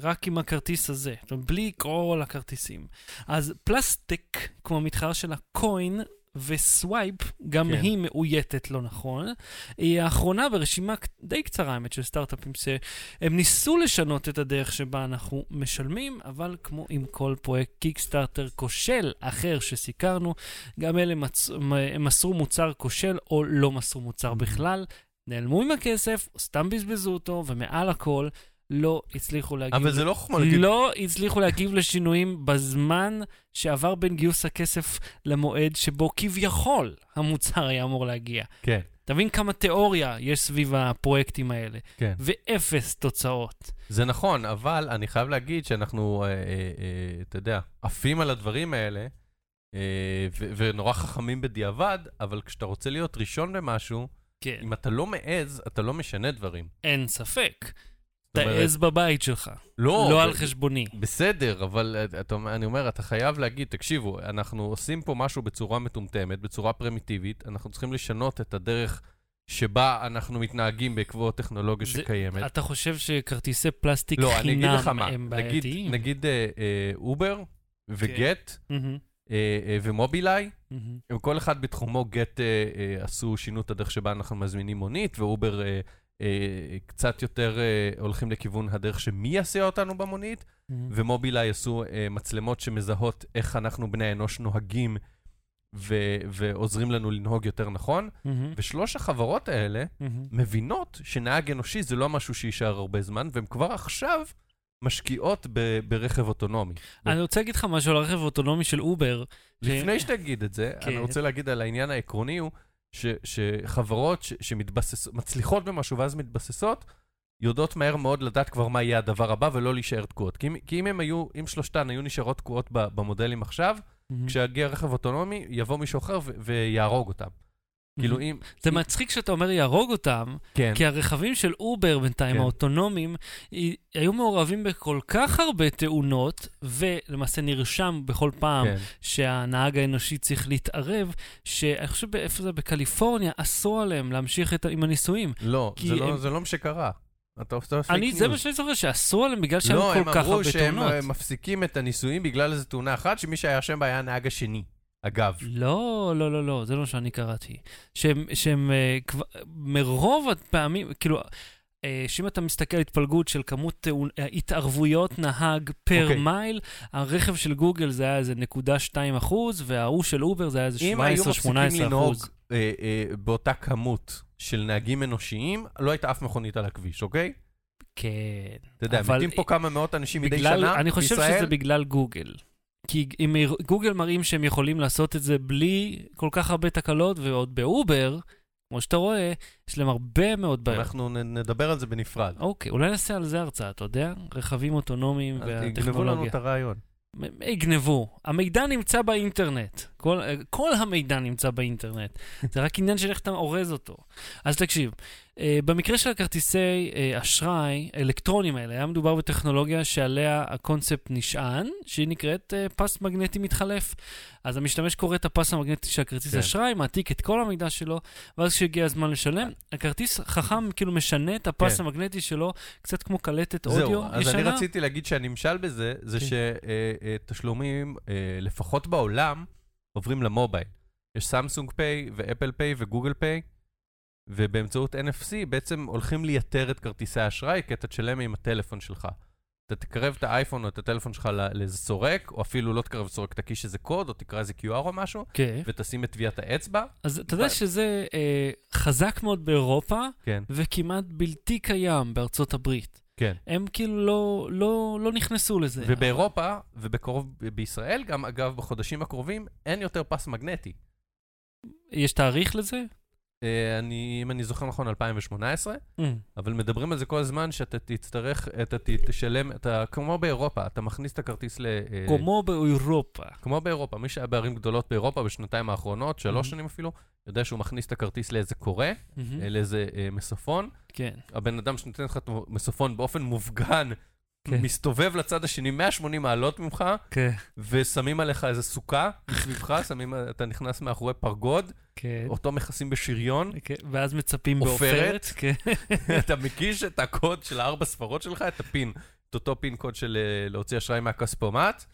רק עם הכרטיס הזה, בלי כל הכרטיסים. אז פלסטיק, כמו המתחרה של הקוין, וסווייפ, גם כן. היא מאויתת לא נכון. היא האחרונה ברשימה די קצרה, האמת, של סטארט-אפים שהם ניסו לשנות את הדרך שבה אנחנו משלמים, אבל כמו עם כל פרויקט קיקסטארטר כושל אחר שסיקרנו, גם אלה מצ... הם מסרו מוצר כושל או לא מסרו מוצר בכלל. נעלמו עם הכסף, סתם בזבזו אותו, ומעל הכל, לא הצליחו להגיב... אבל זה לא חוכמה להגיד... לא הצליחו להגיב לשינויים בזמן שעבר בין גיוס הכסף למועד שבו כביכול המוצר היה אמור להגיע. כן, אתה מבין כמה תיאוריה יש סביב הפרויקטים האלה, כן. ואפס תוצאות. זה נכון, אבל אני חייב להגיד שאנחנו, אה, אה, אה, אתה יודע, עפים על הדברים האלה, אה, ו- ונורא חכמים בדיעבד, אבל כשאתה רוצה להיות ראשון במשהו, כן, אם אתה לא מעז, אתה לא משנה דברים. אין ספק. אומרת- תעז בבית שלך, לא, לא על חשבוני. בסדר, אבל אה, אתה, אני אומר, אתה חייב להגיד, תקשיבו, אנחנו עושים פה משהו בצורה מטומטמת, בצורה פרימיטיבית, אנחנו צריכים לשנות את הדרך שבה אנחנו מתנהגים בעקבות טכנולוגיה זה- שקיימת. אתה חושב שכרטיסי פלסטיק לא, אני אגיד לך חינם הם נגיד, בעייתיים? נגיד אה, אה, אובר וגט מהמם, אה, אה, ומובילאיי, מהמם. הם כל אחד בתחומו, גט אה, אה, עשו, שינו את הדרך שבה אנחנו מזמינים מונית, ואובר אה, קצת יותר אה, הולכים לכיוון הדרך שמי יסיע אותנו במונית, מהמם. ומובילאיי עשו אה, מצלמות שמזהות איך אנחנו בני האנוש נוהגים ו- ועוזרים לנו לנהוג יותר נכון, מהמם, ושלוש החברות האלה מהמם. מבינות שנהג אנושי זה לא משהו שיישאר הרבה זמן, והן כבר עכשיו משקיעות ב- ברכב אוטונומי. אני רוצה להגיד לך משהו על הרכב האוטונומי של אובר. ש- לפני שתגיד את זה, כן. אני רוצה להגיד על העניין העקרוני הוא, שחברות ש- שמתבססות, מצליחות במשהו ואז מתבססות, יודעות מהר מאוד לדעת כבר מה יהיה הדבר הבא ולא להישאר תקועות. כי כי אם הם היו, אם שלושתן היו נשארות תקועות במודלים עכשיו, מהמם. כשיגיע רכב אוטונומי, יבוא מישהו אחר ו- ויהרוג אותם. כאילו אם... זה מצחיק שאתה אומר יהרוג אותם, כן. כי הרכבים של אובר בינתיים, כן. האוטונומיים, היו מעורבים בכל כך הרבה תאונות, ולמעשה נרשם בכל פעם כן. שהנהג האנושי צריך להתערב, שאני חושב, איפה זה? בקליפורניה, אסור עליהם להמשיך את, עם הניסויים. לא, זה לא- הם- זה לא מה שקרה. אתה עושה פייק אני, זה מה news. שאני זוכר, שאסור עליהם בגלל שהיו לא, כל הם כך אמרו הרבה שהם תאונות. אה, מפסיקים את הניסויים בגלל איזו תאונה אחת, שמי שהיה אשם בה היה הנהג השני. אגב. לא, לא, לא, לא, זה לא שאני קראתי. שהם, שהם אה, כבר, מרוב הפעמים, כאילו, אה, שאם אתה מסתכל על התפלגות של כמות אה, התערבויות נהג פר אוקיי. מייל, הרכב של גוגל זה היה איזה נקודה 2 אחוז, וההוא של אובר זה היה איזה אם היו 17-18 מפסיקים לנהוג אחוז. אה, אה, באותה כמות של נהגים אנושיים, לא הייתה אף מכונית על הכביש, אוקיי? כן. אתה יודע, אבל מתים פה כמה מאות אנשים מדי בגלל, שנה אני חושב בישראל. שזה בגלל גוגל. כי אם גוגל מראים שהם יכולים לעשות את זה בלי כל כך הרבה תקלות, ועוד באובר, כמו שאתה רואה, יש להם הרבה מאוד בעיות. אנחנו נדבר על זה בנפרד. אוקיי, אולי נעשה על זה הרצאה, אתה יודע? רכבים אוטונומיים אז יגנבו לנו והטכנולוגיה. את הרעיון. יגנבו. המידע נמצא באינטרנט. כל, כל המידע נמצא באינטרנט. זה רק עניין של איך אתה אורז אותו. אז תקשיב, במקרה של הכרטיסי אה, אשראי, אלקטרונים האלה, היה מדובר בטכנולוגיה שעליה הקונספט נשען, שהיא נקראת אה, פס מגנטי מתחלף. אז המשתמש קורא את הפס המגנטי של הכרטיס כן. אשראי, מעתיק את כל המידע שלו, ואז כשהגיע הזמן לשלם, הכרטיס חכם כאילו משנה את הפס כן. המגנטי שלו, קצת כמו קלטת אודיו זהו, אז ישנה. אני רציתי להגיד שהנמשל בזה, זה כן. שתשלומים, לפחות בעולם, עוברים למובייל. יש Samsung Pay ו Apple Pay ו Google Pay, ובאמצעות NFC בעצם הולכים לייתר את כרטיסי האשראי, כי אתה תשלם עם הטלפון שלך. אתה תקרב את האייפון או את הטלפון שלך לאיזה סורק, או אפילו לא תקרב סורק, תקיש איזה קוד, או תקרא איזה QR או משהו, כן. ותשים את טביעת האצבע. אז אתה יודע שזה אה, חזק מאוד באירופה, כן, וכמעט בלתי קיים בארצות הברית. כן. הם כאילו לא, לא, לא נכנסו לזה. ובאירופה, ובקרוב בישראל גם, אגב, בחודשים הקרובים, אין יותר פס מגנטי. יש תאריך לזה? אה, אני, אם אני זוכר נכון, 2018, Mm. אבל מדברים על זה כל הזמן, שאתה תצטרך, אתה תשלם, אתה, כמו באירופה, אתה מכניס את הכרטיס ל... אה, כמו באירופה. כמו באירופה, מי שהיה בערים גדולות באירופה בשנתיים האחרונות, שלוש Mhm. שנים אפילו, יודע שהוא מכניס את הכרטיס לאיזה קורא, מהמם. אה, לאיזה אה, מסופון. כן. הבן אדם שנותן לך את המסופון באופן מופגן, כן. מסתובב לצד השני 180 מעלות ממך, כן. ושמים עליך איזה סוכה מסביבך, שמים, אתה נכנס מאחורי פרגוד, כן. אותו מכסים בשריון, כן, ואז מצפים עופרת. בעופרת. כן. אתה מקיש את הקוד של הארבע ספרות שלך, את הפין, את אותו פין קוד של אה, להוציא אשראי מהכספומט,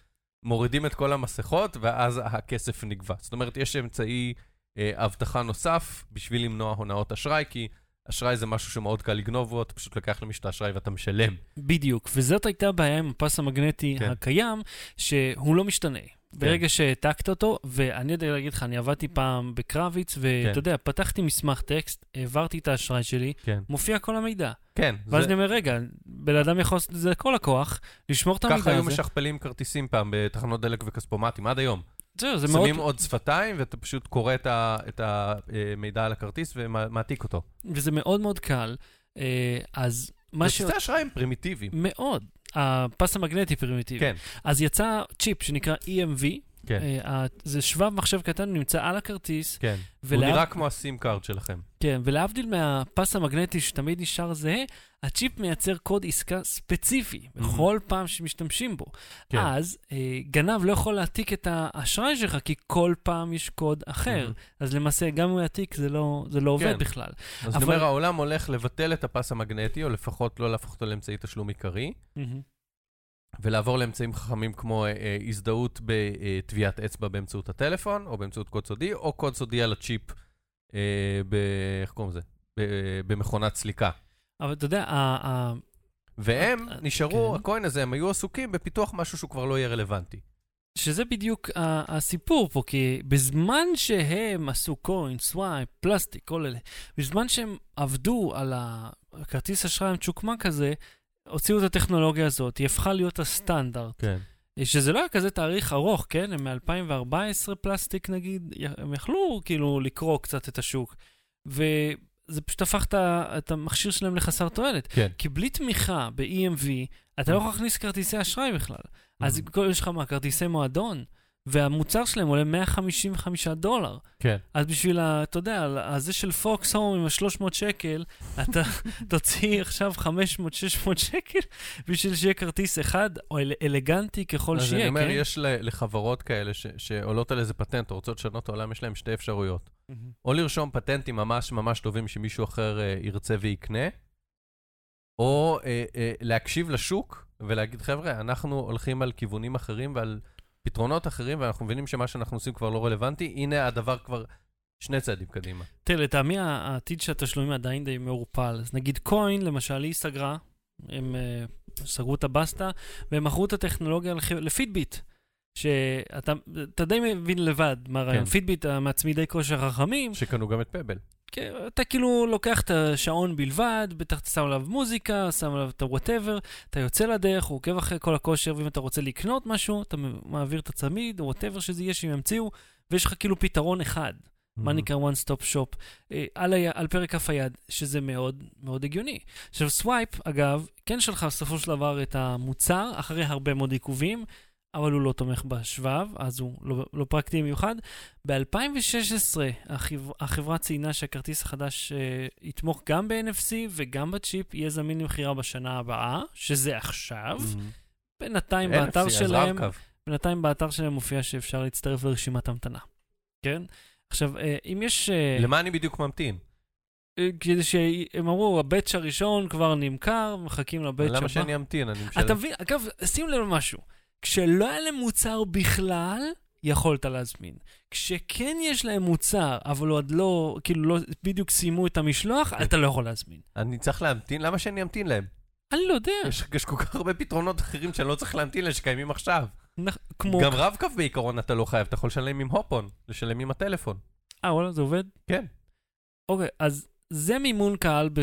מורידים את כל המסכות, ואז הכסף נגבה. זאת אומרת, יש אמצעי אה, אבטחה נוסף בשביל למנוע הונאות אשראי, כי אשראי זה משהו שמאוד קל לגנוב בו, אתה פשוט לקח למי את האשראי ואתה משלם. בדיוק, וזאת הייתה הבעיה עם הפס המגנטי כן. הקיים, שהוא לא משתנה. ברגע שהעתקת אותו, ואני יודע להגיד לך, אני עבדתי פעם בקרביץ, ואתה כן. יודע, פתחתי מסמך טקסט, העברתי את האשראי שלי, כן. מופיע כל המידע. כן, ואז זה- אני אומר, רגע, בן אדם יכול לעשות את זה לכל לקוח, לשמור את המידע ככה היו הזה. משכפלים כרטיסים פעם בתחנות דלק וכספומטים, עד היום. זהו, זה מאוד... שמים עוד שפתיים, ואתה פשוט קורא את ה- את המידע על הכרטיס ומעתיק אותו. וזה מאוד מאוד קל. אה, אז מה ש... כרטיסי אשראי הם פרימיטיביים. מאוד. הפס המגנטי פרימיטיבי. כן, אז יצא צ'יפ שנקרא EMV, כן, אה, זה שבב מחשב קטן, נמצא על הכרטיס, כן. הוא ולהב- נראה כמו ה SIM card שלכם. כן, ולהבדיל מהפס המגנטי שתמיד נשאר זהה, הצ'יפ מייצר קוד עסקה ספציפי בכל פעם שמשתמשים בו. כן. אז אה, גנב לא יכול להעתיק את האשראי שלך, כי כל פעם יש קוד אחר. אז למעשה, גם אם הוא יעתיק, זה לא, זה לא עובד כן. בכלל. אז אבל- אני אומר, העולם הולך לבטל את הפס המגנטי, או לפחות לא להפוך אותו לאמצעי תשלום עיקרי, מהמם. ולעבור לאמצעים חכמים כמו אה, אה, הזדהות בטביעת אצבע באמצעות הטלפון, או באמצעות קוד סודי, או קוד סודי על הצ'יפ, ב... איך קוראים לזה? במכונת סליקה. אבל אתה יודע, והם אה, נשארו, כן. הקוין הזה, הם היו עסוקים בפיתוח משהו שהוא כבר לא יהיה רלוונטי. שזה בדיוק הסיפור פה, כי בזמן שהם עשו Coin, Swyp, Plastc, כל אלה, בזמן שהם עבדו על הכרטיס אשראי המצ'וקמק הזה, הוציאו את הטכנולוגיה הזאת, היא הפכה להיות הסטנדרט. כן. שזה לא היה כזה תהליך ארוך, כן? הם מ-2014 Plastc נגיד, הם יכלו כאילו לקרוא קצת את השוק. וזה פשוט הפך את את המכשיר שלהם לחסר תועלת. כן. כי בלי תמיכה ב-EMV, אתה לא יכול להכניס כרטיסי אשראי בכלל. אז כל- יש לך מה, כרטיסי מועדון, והמוצר שלהם עולה 155 דולר. כן. אז בשביל, ה, אתה יודע, הזה של פוקס הום עם ה-300 שקל, אתה תוציא עכשיו 500-600 שקל בשביל שיהיה כרטיס אחד, או אל, אלגנטי ככל אז שיהיה, אני אומר, כן? יש לחברות כאלה ש- שעולות על איזה פטנט, או רוצות לשנות העולם, יש להם שתי אפשרויות. או לרשום פטנטים ממש ממש טובים שמישהו אחר אה, ירצה ויקנה, או אה, אה, להקשיב לשוק ולהגיד, חבר'ה, אנחנו הולכים על כיוונים אחרים ועל פתרונות אחרים, ואנחנו מבינים שמה שאנחנו עושים כבר לא רלוונטי, הנה הדבר כבר שני צעדים קדימה. תראה, לטעמי העתיד של התשלומים עדיין די מעורפל. אז נגיד קוין, למשל, היא סגרה, הם uh, סגרו את הבסטה, והם מכרו את הטכנולוגיה לח- לפידביט. שאתה אתה די מבין לבד מה הרעיון. כן. פידביט, המעצמידי כושר חכמים, שקנו גם את פבל. כן, אתה כאילו לוקח את השעון בלבד, בטח אתה שם עליו מוזיקה, שם עליו את ה-whatever, אתה יוצא לדרך, הוא עוקב אחרי כל הכושר, ואם אתה רוצה לקנות משהו, אתה מעביר את הצמיד, whatever שזה יהיה שהם ימציאו, ויש לך כאילו פתרון אחד. מה נקרא one stop shop, אה, על, ה... על פרק כף היד, שזה מאוד מאוד הגיוני. עכשיו, Swyp, אגב, כן שלחה בסופו של דבר את המוצר, אחרי הרבה מאוד עיכובים, אבל הוא לא תומך בשבב, אז הוא לא, לא פרקטי במיוחד. ב-2016 החברה, החברה ציינה שהכרטיס החדש אה, יתמוך גם ב-NFC וגם בצ'יפ, יהיה זמין למכירה בשנה הבאה, שזה עכשיו. בינתיים באתר שלהם... בינתיים באתר שלהם מופיע שאפשר להצטרף לרשימת המתנה. כן? עכשיו, אה, אם יש... אה, למה אני בדיוק ממתין? אה, כדי שהם אמרו, הבאץ' הראשון כבר נמכר, מחכים לבאץ' הבא. למה שאני אמתין? אני משלם. אתה מבין? אגב, שים לב למשהו. כשלא היה להם מוצר בכלל, יכולת להזמין. כשכן יש להם מוצר, אבל עוד לא, כאילו לא בדיוק סיימו את המשלוח, אתה לא יכול להזמין. אני צריך להמתין? למה שאני אמתין להם? אני לא יודע. יש, יש כל כך הרבה פתרונות אחרים שאני לא צריך להמתין להם שקיימים עכשיו. נכ- כמו... גם רב-קו בעיקרון אתה לא חייב, אתה יכול לשלם עם הופון, לשלם עם הטלפון. אה, וואלה, זה עובד? כן. אוקיי, אז זה מימון קהל, ב...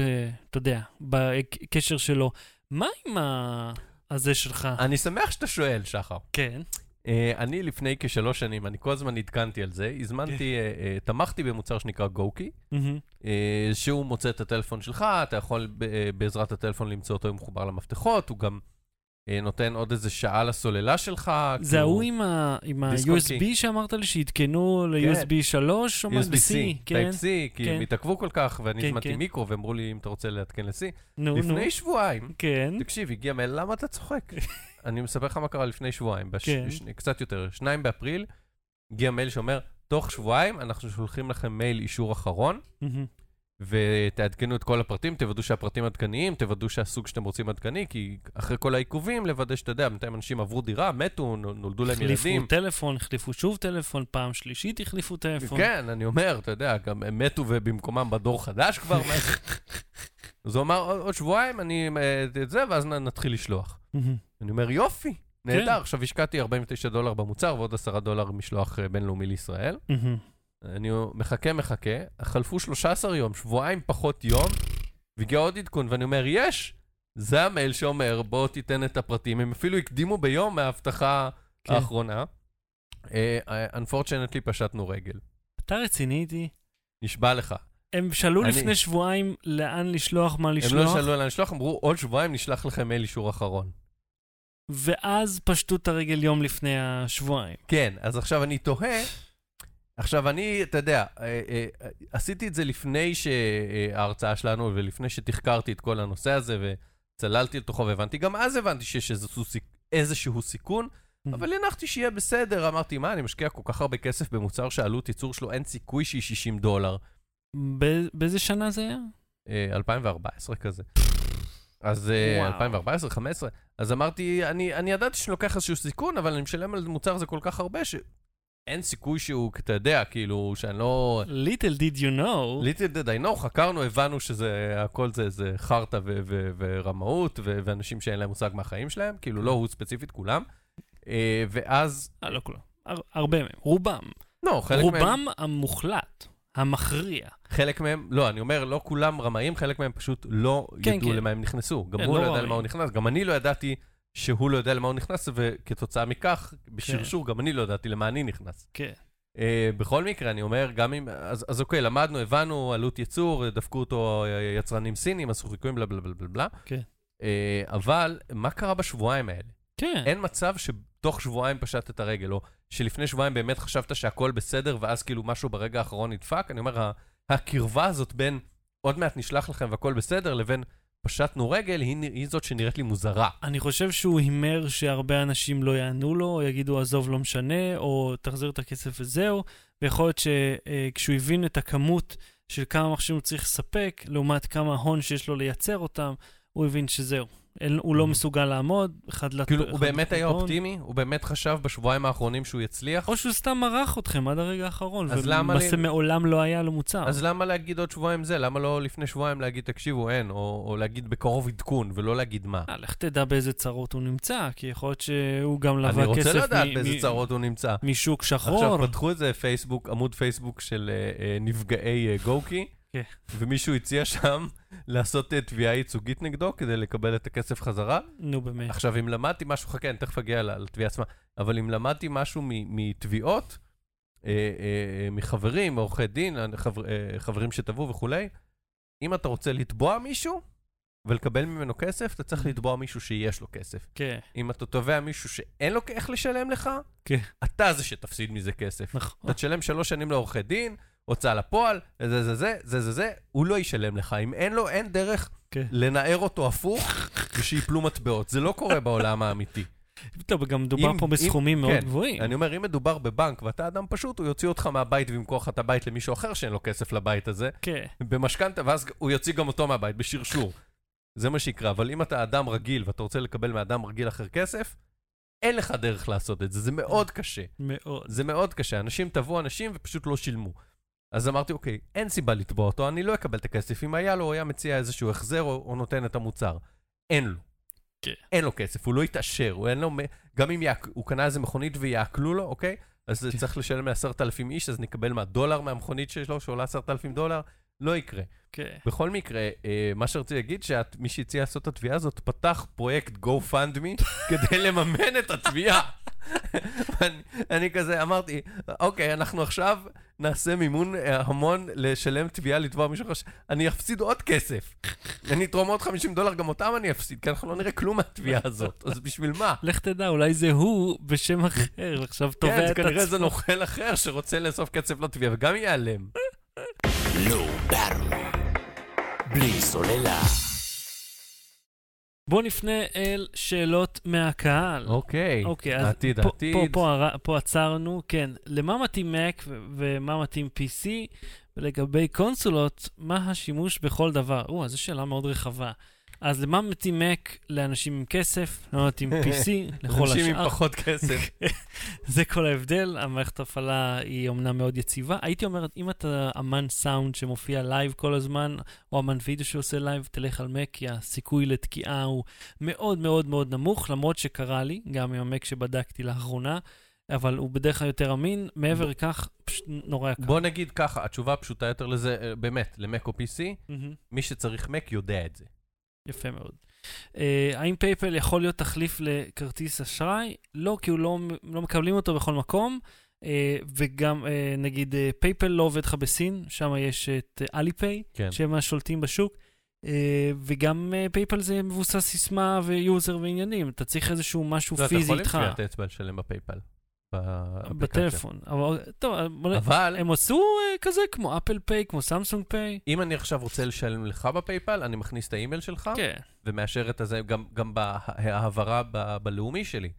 אתה יודע, בקשר שלו. מה עם ה... הזה שלך? אני שמח שאתה שואל, שחר. כן. אה, אני לפני כשלוש שנים, אני כל הזמן עדכנתי על זה. הזמנתי, אה, אה, תמכתי במוצר שנקרא גוקי, מהמם. אה, שהוא מוצא את הטלפון שלך, אתה יכול אה, בעזרת הטלפון למצוא אותו אם מחובר למפתחות, הוא גם נותן עוד איזה שעה לסוללה שלך. זה כאילו- ההוא עם ה-USB שאמרת לי שעדכנו ל-USB 3 או מה? USB-C, כן. Type-C, כי כן. הם התעכבו כל כך, ואני כן, הזמנתי כן. מיקרו, ואמרו לי, אם אתה רוצה לעדכן ל-C. לפני שבועיים, כן. תקשיב, הגיע מייל, למה אתה צוחק? אני מספר לך מה קרה לפני שבועיים, כן. קצת יותר, 2 באפריל, הגיע מייל שאומר, תוך שבועיים אנחנו שולחים לכם מייל אישור אחרון. ותעדכנו את כל הפרטים, תוודאו שהפרטים עדכניים, תוודאו שהסוג שאתם רוצים עדכני, כי אחרי כל העיכובים, לוודא שאתה יודע, בינתיים אנשים עברו דירה, מתו, נו- נולדו להם החליפו ילדים. טלפון, החליפו שוב טלפון, פעם שלישית החליפו טלפון. כן, אני אומר, אתה יודע, גם הם מתו ובמקומם בדור חדש כבר. אז הוא אמר, "עוד- שבועיים אני אה, את זה, ואז נתחיל לשלוח. אני אומר, יופי, נהדר. כן. עכשיו השקעתי 49 דולר במוצר ועוד 10 דולר משלוח אה, בינלאומי לישראל. אני מחכה, מחכה, חלפו 13 יום, שבועיים פחות יום, והגיע עוד עדכון, ואני אומר, יש! זה המייל שאומר, בוא תיתן את הפרטים. הם אפילו הקדימו ביום מההבטחה כן. האחרונה. uh, unfortunately, פשטנו רגל. אתה רציני איתי? נשבע לך. הם שאלו אני- לפני שבועיים לאן לשלוח, מה הם לא לשלוח, שאלו לאן לשלוח, אמרו, עוד שבועיים נשלח לכם מייל אישור אחרון. ואז פשטו את הרגל יום לפני השבועיים. כן, אז עכשיו אני תוהה, עכשיו אני, אתה יודע, אה, אה, אה, עשיתי את זה לפני שההרצאה שלנו ולפני שתחקרתי את כל הנושא הזה וצללתי לתוכו והבנתי, גם אז הבנתי שיש איזשהו, סיכ- איזשהו סיכון, אבל הנחתי שיהיה בסדר, אמרתי, מה, אני משקיע כל כך הרבה כסף במוצר שעלות ייצור שלו אין סיכוי שהיא 60 דולר. באיזה שנה זה היה? אה, 2014 כזה. אז וואו. 2014, 2015, אז אמרתי, אני, אני ידעתי שאני לוקח איזשהו סיכון, אבל אני משלם על מוצר הזה כל כך הרבה, שאין סיכוי שהוא, אתה יודע, כאילו, שאני לא... Little did you know. ליטל דד I know, חקרנו, הבנו שזה, הכל זה, זה חרטא ו- ו- ורמאות, ו- ואנשים שאין להם מושג מהחיים שלהם, כאילו לא הוא ספציפית, כולם. אה, ואז, אה, לא כולם. הר- הרבה מהם. רובם. לא, חלק מהם, רובם המוחלט, המכריע. חלק מהם, לא, אני אומר, לא כולם רמאים, חלק מהם פשוט לא כן, ידעו כן. למה הם נכנסו. גם כן, הוא לא לא ידע. למה הוא נכנס, גם אני לא ידעתי שהוא לא יודע למה הוא נכנס, וכתוצאה מכך, בשרשור, גם אני לא ידעתי למה אני נכנס. כן. אה, בכל מקרה, אני אומר, גם אם... אז, אז אוקיי, למדנו, הבנו, עלות ייצור, דפקו אותו אה, יצרנים סינים, עשו חיקויים, בלה בלה בלה בלה בלה. כן. אה, אבל מה קרה בשבועיים האלה? כן. אין מצב שתוך שבועיים פשט את הרגל, או שלפני שבועיים באמת חשבת שהכל בסדר, ואז כאילו משהו ברגע האחרון נדפק. אני אומר, הקרבה הזאת בין עוד מעט נשלח לכם והכל בסדר, לבין פשטנו רגל, היא, היא זאת שנראית לי מוזרה. אני חושב שהוא הימר שהרבה אנשים לא יענו לו, או יגידו עזוב לא משנה, או תחזיר את הכסף וזהו, ויכול להיות שכשהוא הבין את הכמות של כמה מכשירים הוא צריך לספק, לעומת כמה הון שיש לו לייצר אותם, הוא הבין שזהו. אין- הוא לא מסוגל לעמוד, אחד לת... Mm-hmm. כאילו, הוא באמת היה. אופטימי? הוא באמת חשב בשבועיים האחרונים שהוא יצליח? או שהוא סתם מרח אתכם עד הרגע האחרון, אז למה לי- ולמעשה מעולם לא היה לו מוצר. אז למה להגיד עוד שבועיים זה? למה לא לפני שבועיים להגיד, תקשיבו, אין, או, או להגיד בקרוב עדכון, ולא להגיד מה? אה, לך תדע באיזה צרות הוא נמצא, כי יכול להיות שהוא גם אני כסף רוצה לדעת מ- באיזה מ- צרות הוא נמצא. משוק שחור. עכשיו, פתחו איזה פייסבוק, עמוד פייסבוק של אה, אה, נפגעי גוקי, כן. ומישהו הציע שם לעשות אה, תביעה ייצוגית נגדו כדי לקבל את הכסף חזרה. נו באמת. עכשיו, אם למדתי משהו, חכה, אני תכף אגיע לתביעה עצמה, אבל אם למדתי משהו מתביעות, אה, אה, מחברים, מעורכי דין, חבר, אה, חברים שתבעו וכולי, אם אתה רוצה לתבוע מישהו ולקבל ממנו כסף, אתה צריך לתבוע מישהו שיש לו כסף. כן, אם אתה תובע מישהו שאין לו איך לשלם לך, כן. אתה זה שתפסיד מזה כסף. נכון. אתה תשלם שלוש שנים לעורכי דין, הוצאה לפועל, זה זה זה זה, זה זה הוא לא ישלם לך. אם אין לו, אין דרך כן. לנער אותו הפוך ושיפלו מטבעות. זה לא קורה בעולם האמיתי. טוב, גם מדובר אם- פה אם- בסכומים מאוד כן, גבוהים. אני אומר, אם מדובר בבנק ואתה אדם פשוט, הוא יוציא אותך מהבית וימכור לך את הבית למישהו אחר שאין לו כסף לבית הזה, כן, במשכנתה, ואז הוא יוציא גם אותו מהבית, בשרשור. זה מה שיקרה. אבל אם אתה אדם רגיל ואתה רוצה לקבל מאדם רגיל אחר כסף, אין לך דרך לעשות את זה, זה מאוד קשה. מאוד. זה מאוד קשה. אנשים תבעו אנשים ופשוט לא שילמו. אז אמרתי, אוקיי, אין סיבה לתבוע אותו, אני לא אקבל את הכסף. אם היה לו, הוא היה מציע איזשהו החזר או, או נותן את המוצר. אין לו. כן. אין לו כסף, הוא לא יתעשר, הוא אין לו... גם אם יעק- הוא קנה איזה מכונית ויעקלו לו, אוקיי? אז כן. צריך לשלם לעשרת אלפים איש, אז נקבל מה, דולר מהמכונית שלו, שעולה עשרת אלפים דולר? לא יקרה. כן. בכל מקרה, אה, מה שרציתי להגיד, שמי שהציע לעשות את התביעה הזאת, פתח פרויקט GoFundMe כדי לממן את התביעה. אני, אני כזה אמרתי, אוקיי, אנחנו עכשיו נעשה מימון אה, המון לשלם תביעה לתבוע מישהו אחר, אני אפסיד עוד כסף. אני אתרום עוד 50 דולר, גם אותם אני אפסיד, כי אנחנו לא נראה כלום מהתביעה הזאת, אז בשביל מה? לך תדע, אולי זה הוא בשם אחר, ועכשיו תובע כן, את זה כנראה עצמו. זה נוכל אחר שרוצה לאסוף כסף לתביעה, וגם ייעלם. לא ברור. בלי סוללה. בואו נפנה אל שאלות מהקהל. אוקיי, אוקיי, אז העתיד, פה, העתיד. פה, פה, הר- פה עצרנו, כן. למה מתאים Mac ומה מתאים PC? ולגבי קונסולות, מה השימוש בכל דבר? או, זו שאלה מאוד רחבה. אז למה מתאים Mac לאנשים עם כסף? למה מתאים PC? לכל אנשים עם השאר? פחות כסף. זה כל ההבדל, המערכת ההפעלה היא אומנם מאוד יציבה. הייתי אומר, אם אתה אמן סאונד שמופיע live כל הזמן, או אמן וידאו שעושה live, תלך על Mac, כי הסיכוי לתקיעה הוא מאוד מאוד מאוד נמוך, למרות שקרה לי, גם עם ה-Mac שבדקתי לאחרונה, אבל הוא בדרך כלל יותר אמין. מעבר לכך, פשוט נורא יקר. בוא נגיד ככה, התשובה הפשוטה יותר לזה, אה, באמת, ל-Mac או PC, מהמם. מי שצריך מק יודע את זה. יפה מאוד. אה, האם PayPal יכול להיות תחליף לכרטיס אשראי? לא, כי הוא לא, לא מקבלים אותו בכל מקום. אה, וגם, אה, נגיד, אה, PayPal לא עובד לך בסין, שם יש את Alipay, כן. שהם השולטים בשוק. אה, וגם אה, PayPal זה מבוסס סיסמה ו-user ועניינים. אתה צריך איזשהו משהו לא, אתה פיזי יכול עם איתך טביעת אצבע לשלם ב-PayPal. באפליקציה. בטלפון. אבל, טוב, אבל הם עשו אה, כזה כמו Apple Pay, כמו Samsung Pay. אם אני עכשיו רוצה לשלם לך ב-PayPal, אני מכניס את האימייל שלך, כן, ומאשר את הזה גם- גם בהעברה ב- בלאומי שלי.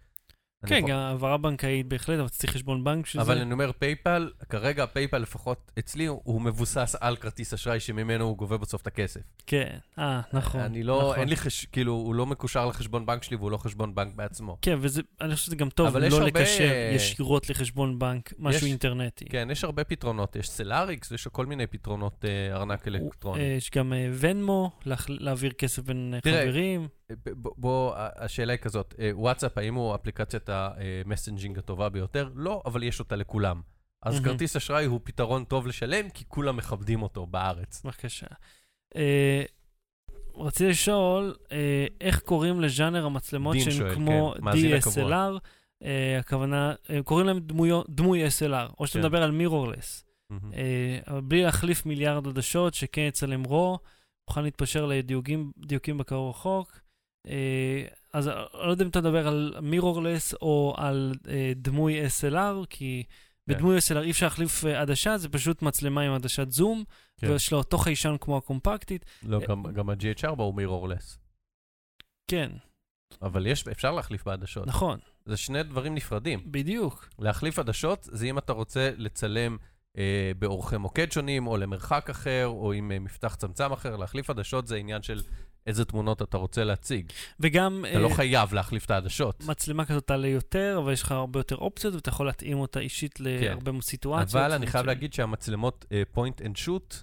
כן, גם העברה בנקאית בהחלט, אבל צריך חשבון בנק בשביל זה. אבל אני אומר, פייפל, כרגע פייפל לפחות אצלי, הוא- מבוסס על כרטיס אשראי שממנו הוא גובה בסוף את הכסף. כן, אה, נכון. אני לא, נכון. אין לי חש... כאילו, הוא לא מקושר לחשבון בנק שלי והוא לא חשבון בנק בעצמו. כן, וזה, אני חושב שזה גם טוב לא הרבה- לקשר ישירות לחשבון בנק, משהו יש- אינטרנטי. כן, יש הרבה פתרונות, יש סלאריקס, יש כל מיני פתרונות אה, ארנק אלקטרוני. אה, יש גם אה, Venmo, להעביר כסף בין אה, תראה, חברים. בוא, השאלה היא כזאת, אה, וואטסאפ, האם הוא אפליקציית ה-messaging הטובה ביותר? לא, אבל יש אותה לכולם. אז מהמם. כרטיס אשראי הוא פתרון טוב לשלם, כי כולם מכבדים אותו בארץ. בבקשה. אה, רציתי לשאול, אה, איך קוראים לז'אנר המצלמות שהן כמו כן. DSLR? הכוונה, קוראים להם דמוי SLR, או שאתה כן. מדבר על מירורלס. בלי להחליף מיליארד עדשות, שכן יצלם רו, מוכן להתפשר לדיוקים דיוקים בקרוב רחוק. אה, אז אני לא יודע אם אתה מדבר על מירורלס או על אה, דמוי SLR, כי כן. בדמוי SLR אי אפשר להחליף אה, עדשה, זה פשוט מצלמה עם עדשת זום, כן. ויש לו אותו חיישן כמו הקומפקטית. לא, גם- גם ה-GH4 הוא מירורלס. כן, אבל יש, אפשר להחליף בעדשות. נכון, זה שני דברים נפרדים. בדיוק. להחליף עדשות זה אם אתה רוצה לצלם אה, באורכי מוקד שונים, או למרחק אחר, או עם אה, מפתח צמצם אחר. להחליף עדשות זה עניין של איזה תמונות אתה רוצה להציג. וגם אתה לא אה, חייב להחליף את העדשות. מצלמה כזאת תעלה יותר, אבל יש לך הרבה יותר אופציות, ואתה יכול להתאים אותה אישית להרבה מאוד סיטואציות. כן. אבל אני חייב להגיד שהמצלמות point and shoot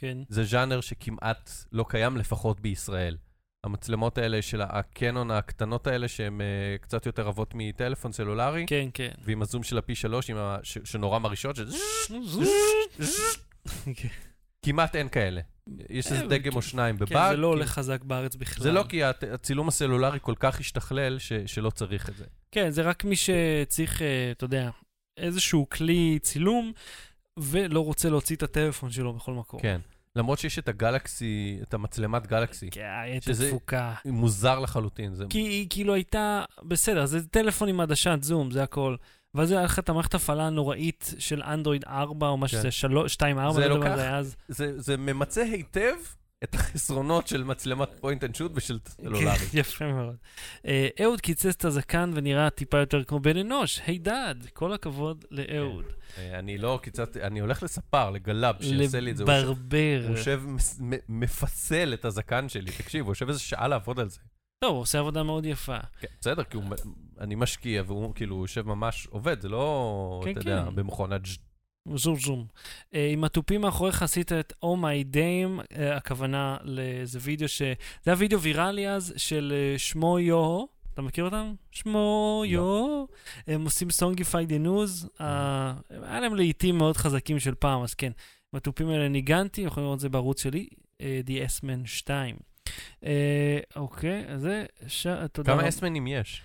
כן, זה ז'אנר שכמעט לא קיים, לפחות בישראל. המצלמות האלה של הקנון הקטנות האלה, שהן אה, קצת יותר רבות מטלפון סלולרי, כן, כן. ועם הזום של הפי שלוש, עם ה- ש- שנורא מרעישות, ש- כן. כמעט אין כאלה. יש איזה אה, דגם כן. או שניים כן, בבאג. זה לא הולך חזק בארץ בכלל. זה לא כי הצילום הסלולרי כל כך השתכלל ש- שלא צריך את זה. כן, זה רק מי שצריך, אה, אתה יודע, איזשהו כלי צילום, ולא רוצה להוציא את הטלפון שלו בכל מקום. כן. למרות שיש את ה-Galaxy, את המצלמת Galaxy. כן, הייתה שזה- תפוקה. היא מוזר לחלוטין. זה... כי היא כאילו הייתה, בסדר, זה טלפון עם עדשת זום, זה הכל. ואז היה לך את המערכת הפעלה הנוראית של אנדרואיד 4, או מה כן. שזה, 2, 4, זה לא לוקח- זה. זה, זה ממצה היטב את החסרונות של מצלמת point and shoot ושל סלולרי. כן, יפה מאוד. אה, אהוד קיצץ את הזקן ונראה טיפה יותר כמו בן אנוש. היי דאד, כל הכבוד לאהוד. אה, אני לא קיצרתי, אני הולך לספר, לגלב, שיעשה לי את זה. לברבר. הוא יושב, מפסל את הזקן שלי. תקשיב, הוא יושב איזה שעה לעבוד על זה. טוב, הוא עושה עבודה מאוד יפה. כן, בסדר, כי הוא, אני משקיע, והוא כאילו יושב ממש עובד, זה לא, כן, אתה יודע, כן. במכונת זום זום. אה, עם התופים מאחוריך עשית את Oh My Dame, אה, הכוונה לאיזה וידאו ש... זה היה וידאו ויראלי אז של אה, שמו יו. אתה מכיר אותם? שמו לא. יו. הם עושים סונגיפייד ינוז. היה להם לעיתים מאוד חזקים של פעם, אז כן. עם התופים האלה ניגנתי, יכולים לראות את זה בערוץ שלי, אה, The S-Man 2. אה, אוקיי, אז זה, ש... תודה כמה רבה. אסמנים יש?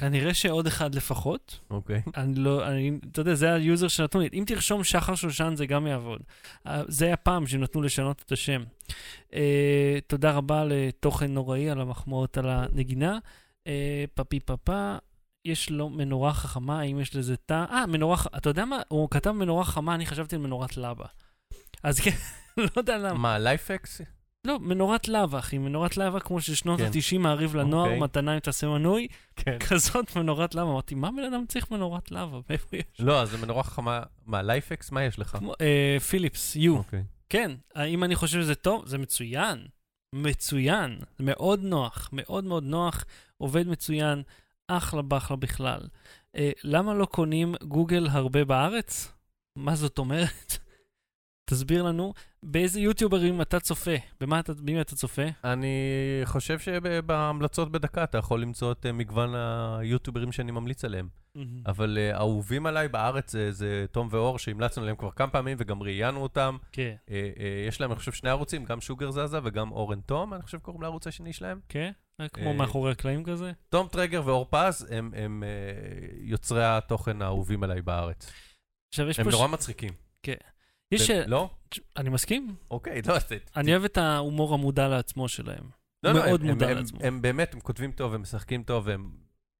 כנראה שעוד אחד לפחות. אוקיי. אני לא, אני, אתה יודע, זה היוזר שנתנו לי. אם תרשום שחר שושן זה גם יעבוד. אה, זה היה פעם שנתנו לשנות את השם. אה, תודה רבה לתוכן נוראי על המחמאות על הנגינה. אה, פפי פפה, יש לו מנורה חכמה, האם יש לזה תא? אה, מנורה, אתה יודע מה? הוא כתב מנורה חמה, אני חשבתי על מנורת לבה. אז כן, לא יודע למה. מה, LIFX? לא, מנורת לבה, אחי. מנורת לבה כמו ששנות כן. ה-90 מעריב לנוער, אוקיי. מתנה אם תעשה מנוי. כן. כזאת מנורת לבה. אמרתי, מה בן אדם צריך מנורת לבה? מאיפה יש? לא, אז זה מנורה חכמה. מה, LIFX? מה יש לך? אה, Philips, Hue. אוקיי. כן, אם אני חושב שזה טוב, זה מצוין. מצוין. מאוד נוח, מאוד מאוד נוח, עובד מצוין, אחלה באחלה בכלל. אה, למה לא קונים גוגל הרבה בארץ? מה זאת אומרת? תסביר לנו, באיזה יוטיוברים אתה צופה? במה אתה, במי אתה צופה? אני חושב שבהמלצות בדקה אתה יכול למצוא את אה, מגוון היוטיוברים שאני ממליץ עליהם. אבל אה, אהובים עליי בארץ זה- זה תום ואור, שהמלצנו עליהם כבר כמה פעמים וגם ראיינו אותם. כן, אה, אה, יש להם, אני חושב, שני ערוצים, גם שוגר זזה וגם אורן תום, אני חושב קוראים לערוץ השני שלהם. כן? אה, כמו אה, מאחורי הקלעים כזה? תום טרגר ואור פז הם, הם אה, יוצרי התוכן האהובים עליי בארץ. עכשיו, יש הם פה... נורא ש... מצחיקים. יש... הם- לא? אני מסכים. אוקיי, לא, זה... אני אוהב את ההומור המודע לעצמו שלהם. לא, לא, מאוד הם, מודע הם, לעצמו. הם, הם באמת, הם כותבים טוב, הם משחקים טוב, והם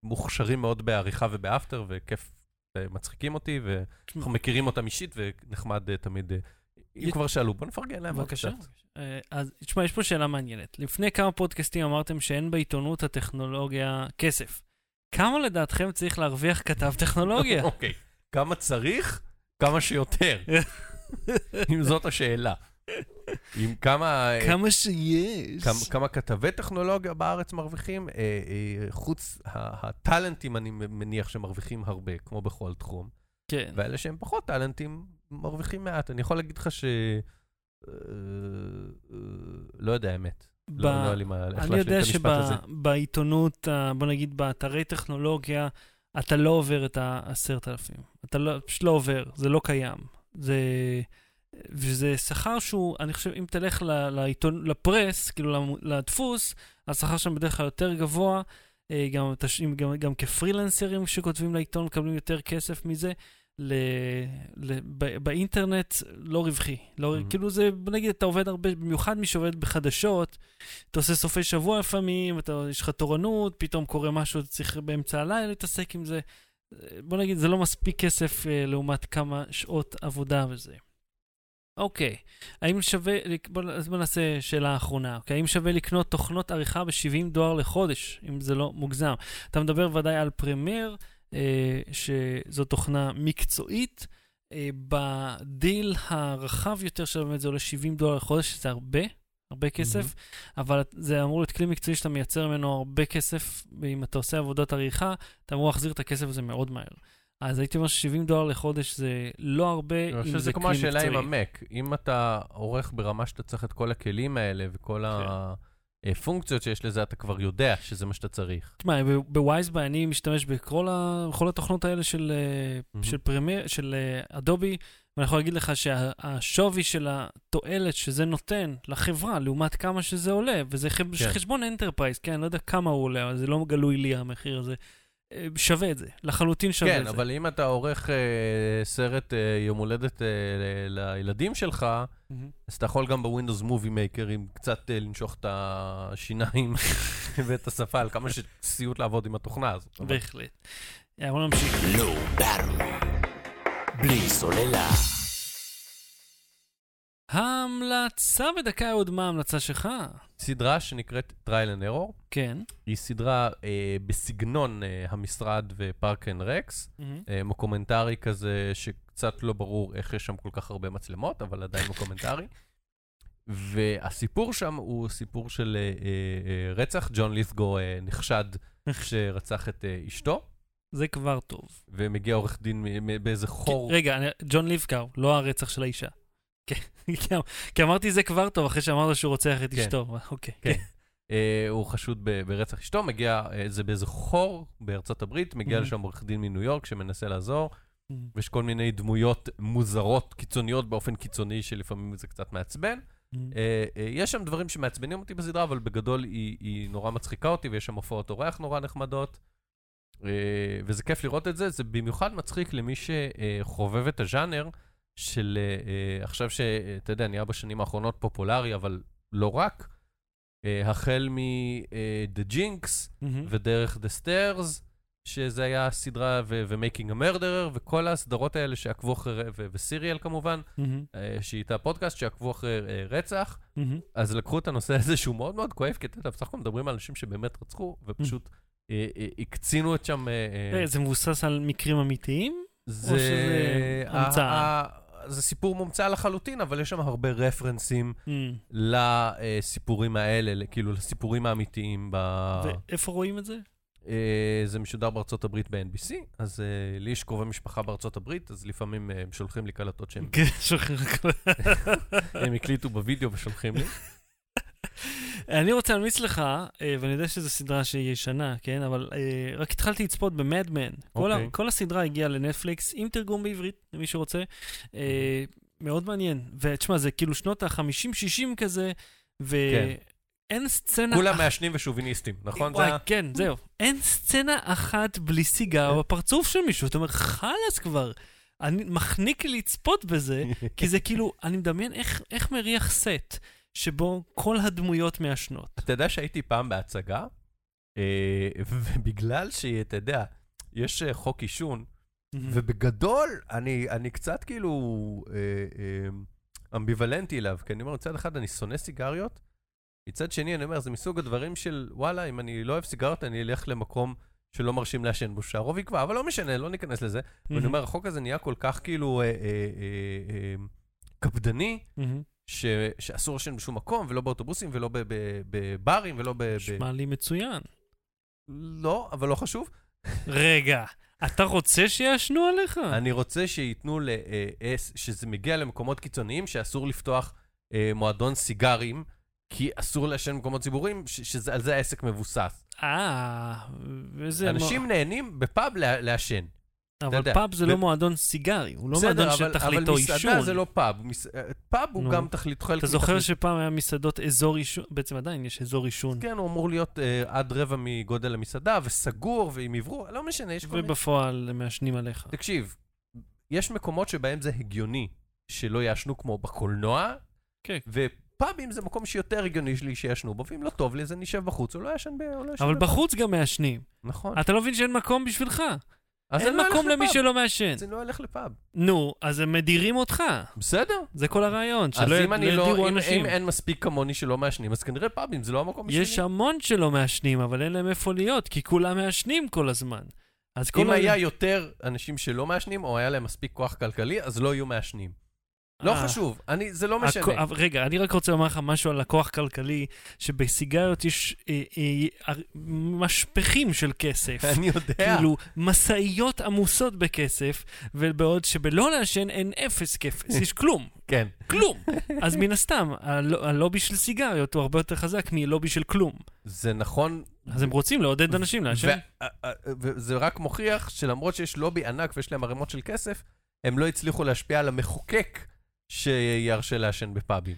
מוכשרים מאוד בעריכה ובאפטר, וכיף, ומצחיקים אותי, ואנחנו מכירים אותם אישית, ונחמד אה, תמיד. אה, אם כבר שאלו, בוא נפרגן להם בבקשה. אה, אז תשמע, יש פה שאלה מעניינת. לפני כמה פודקאסטים אמרתם שאין בעיתונות הטכנולוגיה כסף. כמה לדעתכם צריך להרוויח כתב טכנולוגיה? אוקיי, כמה צריך? כמה שיותר. אם זאת השאלה. עם כמה... אה, כמה שיש. כמה, כמה כתבי טכנולוגיה בארץ מרוויחים? אה, אה, חוץ, הטאלנטים, אני מניח שמרוויחים הרבה, כמו בכל תחום. כן. ואלה שהם פחות טאלנטים, מרוויחים מעט. אני יכול להגיד לך ש... אה, אה, לא יודע האמת. ב- לא, לא היה לי מה, אני יודע. שבעיתונות, בוא נגיד באתרי טכנולוגיה, אתה לא עובר את העשרת אלפים. אתה לא, פשוט לא עובר, זה לא קיים. זה... וזה שכר שהוא, אני חושב, אם תלך ל- לעיתון, לפרס, כאילו לדפוס, השכר שם בדרך כלל יותר גבוה. אה, גם, גם, גם כפרילנסרים שכותבים לעיתון מקבלים יותר כסף מזה. ל, ל, ב, באינטרנט לא רווחי. לא, Mhm. כאילו זה, בוא נגיד, אתה עובד הרבה, במיוחד מי שעובד בחדשות, אתה עושה סופי שבוע לפעמים, אתה, יש לך תורנות, פתאום קורה משהו, אתה צריך באמצע הלילה להתעסק עם זה. בוא נגיד, זה לא מספיק כסף אה, לעומת כמה שעות עבודה וזה. אוקיי, האם שווה, בוא, אז בוא נעשה שאלה אחרונה, אוקיי? האם שווה לקנות תוכנות עריכה ב-70 דולר לחודש, אם זה לא מוגזם? אתה מדבר ודאי על פרמייר, אה, שזו תוכנה מקצועית. אה, בדיל הרחב יותר באמת זה עולה 70 דולר לחודש, שזה הרבה, הרבה כסף, אבל זה אמור להיות כלי מקצועי שאתה מייצר ממנו הרבה כסף, ואם אתה עושה עבודת עריכה, אתה אמור להחזיר את הכסף הזה מאוד מהר. אז הייתי אומר ש-70 דולר לחודש זה לא הרבה, אני אם חושב זה שזה כלי כמו מקצועי. השאלה עם המק. אם אתה עורך ברמה שאתה צריך את כל הכלים האלה וכל כן. הפונקציות שיש לזה, אתה כבר יודע שזה מה שאתה צריך. תשמע, ב-Wisebuy אני משתמש בכל, ה... התוכנות האלה של, מהמם. של Premiere, של אה, Adobe, ואני יכול להגיד לך שהשווי של התועלת שזה נותן לחברה, לעומת כמה שזה עולה, וזה חב... כן. חשבון enterprise, כן, אני לא יודע כמה הוא עולה, אבל זה לא גלוי לי המחיר הזה. אה, שווה את זה, לחלוטין שווה כן, את זה. אבל אם אתה עורך אה, סרט אה, יום הולדת אה, ל- לילדים שלך, מהמם. אז אתה יכול גם ב-Windows Movie Maker, עם קצת אה, לנשוך את השיניים ואת השפה, על כמה שזה סיוט לעבוד עם התוכנה הזאת. בהחלט. אה, בוא נמשיך. בלי סוללה. ההמלצה בדקה עוד מה ההמלצה שלך? סדרה שנקראת Trial and Error, כן. היא סדרה אה, בסגנון אה, המשרד ו Parks and Rec, מהמם. אה, מוקומנטרי כזה שקצת לא ברור איך יש שם כל כך הרבה מצלמות, אבל עדיין מוקומנטרי. והסיפור שם הוא סיפור של אה, אה, אה, רצח. ג'ון לית'גו אה, נחשד שרצח את אה, אשתו, זה כבר טוב. ומגיע עורך דין באיזה חור. רגע, ג'ון ליבקאו, לא הרצח של האישה. כן, כי- אמרתי זה כבר טוב, אחרי שאמרת שהוא רוצח את כן. אשתו. אוקיי. כן. אה, הוא חשוד ברצח אשתו, מגיע, אה, זה באיזה חור בארצות הברית, מגיע Mhm. לשם עורך דין מניו יורק שמנסה לעזור, Mm. ויש כל מיני דמויות מוזרות, קיצוניות באופן קיצוני, שלפעמים זה קצת מעצבן. Mm. אה, יש שם דברים שמעצבנים אותי בסדרה, אבל בגדול היא נורא מצחיקה אותי, ויש שם הופעות אורח נורא נחמדות. אה, וזה כיף לראות את זה, זה במיוחד מצחיק למי שחובב את הז'אנר של אה, אה, עכשיו שאתה יודע, נהיה בשנים האחרונות פופולרי, אבל לא רק, החל מ-The Jinx מהמם. ודרך The Stairs, שזה היה סדרה, ו-Making a Murderer, וכל הסדרות האלה שעקבו אחרי, וסיריאל כמובן, מהמם. אה, שהיא הייתה פודקאסט שעקבו אחרי רצח. מהמם. אז לקחו את הנושא הזה שהוא מאוד מאוד כואב, כי אתה יודע, בסך הכל מדברים על אנשים שבאמת רצחו, ופשוט אה, הקצינו את שם... אה, אה, אה, זה מבוסס על מקרים אמיתיים? זה... שזה ה- המצאה? זה סיפור מומצא לחלוטין, אבל יש שם הרבה רפרנסים Mm. לסיפורים האלה, כאילו לסיפורים האמיתיים. ב... ואיפה רואים את זה? אה, זה משודר בארצות הברית ב-NBC, אז אה, לי יש קרובי משפחה בארצות הברית, אז לפעמים אה, הם שולחים לי קלטות שהם כן, שוכחים הכל. הם הקליטו בווידאו ושולחים לי. אני רוצה להמליץ לך, אה, ואני יודע שזו סדרה שהיא ישנה, כן? אבל אה, רק התחלתי לצפות במדמן. כל, ה- אוקיי. כל הסדרה הגיעה לנטפליקס עם תרגום בעברית, למי שרוצה. אה, מאוד מעניין. ותשמע, זה כאילו שנות ה-50-60 כזה, ואין סצנה... כולם מעשנים ושוביניסטים, נכון? זה וואי, ה- כן, זהו. אין סצנה אחת בלי סיגר בפרצוף של מישהו. אתה אומר, חלאס כבר. אני מחניק לצפות בזה, כי זה כאילו, אני מדמיין איך, איך מריח סט שבו כל הדמויות מעשנות. אתה יודע שהייתי פעם בהצגה, אה, ובגלל שאתה יודע, יש אה, חוק עישון, ובגדול, אני, אני קצת כאילו אה, אה, אמביוולנטי אליו, כי אני אומר, מצד אחד אני שונא סיגריות, מצד שני אני אומר, זה מסוג הדברים של, וואלה, אם אני לא אוהב סיגריות, אני אלך למקום שלא מרשים לעשן בו, שהרוב יקבע, אבל לא משנה, לא ניכנס לזה. ואני אומר, החוק הזה נהיה כל כך כאילו אה, אה, אה, אה, קפדני. ש, שאסור לעשן בשום מקום, ולא באוטובוסים, ולא בברים, ולא ב... נשמע לי מצוין. לא, אבל לא חשוב. רגע, אתה רוצה שיעשנו עליך? אני רוצה שייתנו, ל, אה, שזה מגיע למקומות קיצוניים, שאסור לפתוח אה, מועדון סיגרים, כי אסור לעשן במקומות ציבוריים, שעל זה העסק מבוסס. אה, וזה... אנשים נהנים בפאב לעשן. אבל. פאב זה לא מועדון סיגרי, הוא לא מועדון אבל- שתכליתו אבל עישון. מסעדה זה לא פאב. אה, פאב הוא. גם תכלית, חלק אתה זוכר שפעם היה מסעדות אזור עישון, בעצם עדיין יש אזור עישון, כן, הוא אמור להיות אה, עד רבע מגודל המסעדה, וסגור, ועם אוורור, לא משנה, יש כל מיני... ובפועל מעשנים עליך. תקשיב, יש מקומות שבהם זה הגיוני שלא יעשנו כמו בקולנוע, כן. ופאבים זה מקום שיותר הגיוני לי שיעשנו בו, ואם לא טוב לי אז אני אשב בחוץ, או לא יעשן ב... לא אבל. בחוץ גם מעשנים. נכון. אתה לא מבין שאין מקום בשבילך. אז אין מקום למי. שלא מעשן. אז אני לא אלך לפאב. נו, אז הם מדירים אותך. בסדר. זה כל הרעיון, אז שלא אם אני לא ידירו אם, אנשים. אם אין מספיק כמוני שלא מעשנים, אז כנראה פאבים זה לא המקום בשבילי. יש המון שלא מעשנים, אבל אין להם איפה להיות, כי כולם מעשנים כל הזמן. אז כל אם היה יותר אנשים שלא מעשנים, או היה להם מספיק כוח כלכלי, אז לא יהיו מעשנים. לא אה. חשוב, אני, זה לא משנה. הכ- רגע, אני רק רוצה לומר לך משהו על לקוח כלכלי, שבסיגריות יש אה, אה, אה, משפכים של כסף. אני יודע. כאילו, משאיות עמוסות בכסף, ובעוד שבלא לעשן אין אפס כסף, יש כלום, כן. כלום. אז מן הסתם, הל- הלובי של סיגריות הוא הרבה יותר חזק מלובי של כלום. זה נכון. אז הם רוצים לעודד אנשים לעשן. וזה רק מוכיח שלמרות שיש לובי ענק ויש להם ערימות של כסף, הם לא הצליחו להשפיע על המחוקק שירשה לעשן בפאבים.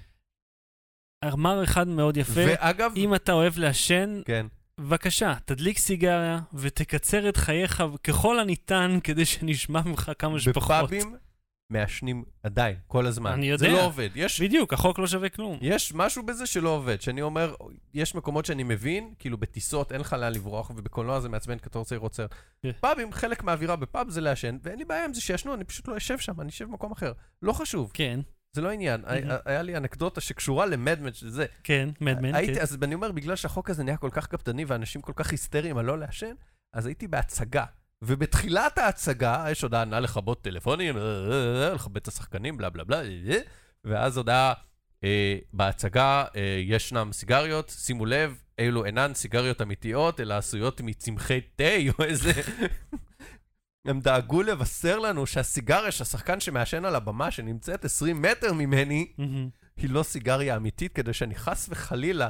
אמר אחד מאוד יפה, ואגב, אם אתה אוהב לעשן, כן, בבקשה, תדליק סיגריה ותקצר את חייך ככל הניתן כדי שנשמע ממך כמה שפחות. בפאבים מעשנים עדיין, כל הזמן. אני זה יודע. לא עובד. יש בדיוק, החוק לא שווה כלום. יש משהו בזה שלא עובד, שאני אומר, יש מקומות שאני מבין, כאילו בטיסות אין לך לאן לברוח, ובקולנוע זה מעצבן כי אתה רוצה לראות סרט. כן. פאבים, חלק מהאווירה בפאב זה לעשן, ואין לי בעיה עם זה שישנו, אני פשוט לא אשב שם, אני אשב במקום אחר. לא חשוב, כן, זה לא עניין. היה- לי אנקדוטה שקשורה למדמן של זה. כן, מדמן, הייתי, כן. אז אני אומר, בגלל שהחוק הזה נהיה כל כך קפדני ואנשים כל כך היסטריים על לא לעשן, אז הייתי בהצגה. ובתחילת ההצגה, יש הודעה, נא לכבות טלפונים, אה, אה, אה, לכבד את השחקנים, בלה בלה בלה, ואז הודעה, אה, בהצגה אה, ישנם סיגריות, שימו לב, אלו אינן סיגריות אמיתיות, אלא עשויות מצמחי תה או איזה... הם דאגו לבשר לנו שהסיגריה שהשחקן שמעשן על הבמה, שנמצאת 20 מטר ממני. היא לא סיגריה אמיתית, כדי שאני חס וחלילה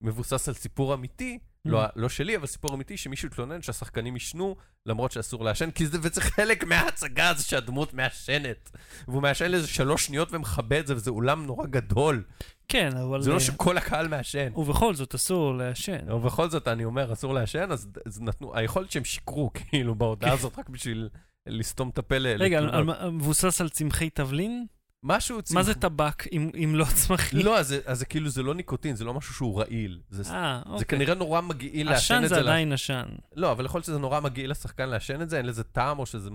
מבוסס על סיפור אמיתי, לא, לא שלי, אבל סיפור אמיתי, שמישהו התלונן שהשחקנים עישנו, למרות שאסור לעשן, כי זה, וזה חלק מההצגה הזו שהדמות מעשנת. והוא מעשן לאיזה שלוש שניות ומכבה את זה, וזה אולם נורא גדול. כן, אבל... זה אה, לא שכל הקהל מעשן. ובכל זאת אסור לעשן. ובכל זאת, אני אומר, אסור לעשן, אז, אז נתנו, היכול להיות שהם שיקרו, כאילו, בהודעה הזאת, רק בשביל לסתום את הפה ל- רגע, מבוסס על צמחי תבלין? משהו... מה זה צמח- טבק אם אם לא צמחי? לא, אז זה- אז זה כאילו, זה לא ניקוטין, זה לא משהו שהוא רעיל. זה אה, זה אוקיי. כנראה נורא מגעיל לעשן עשן את זה זה. לה- עדיין עשן, לא, אבל יכול להיות שזה נורא מגעיל לשחקן לעשן את זה, אין לזה טעם או שזה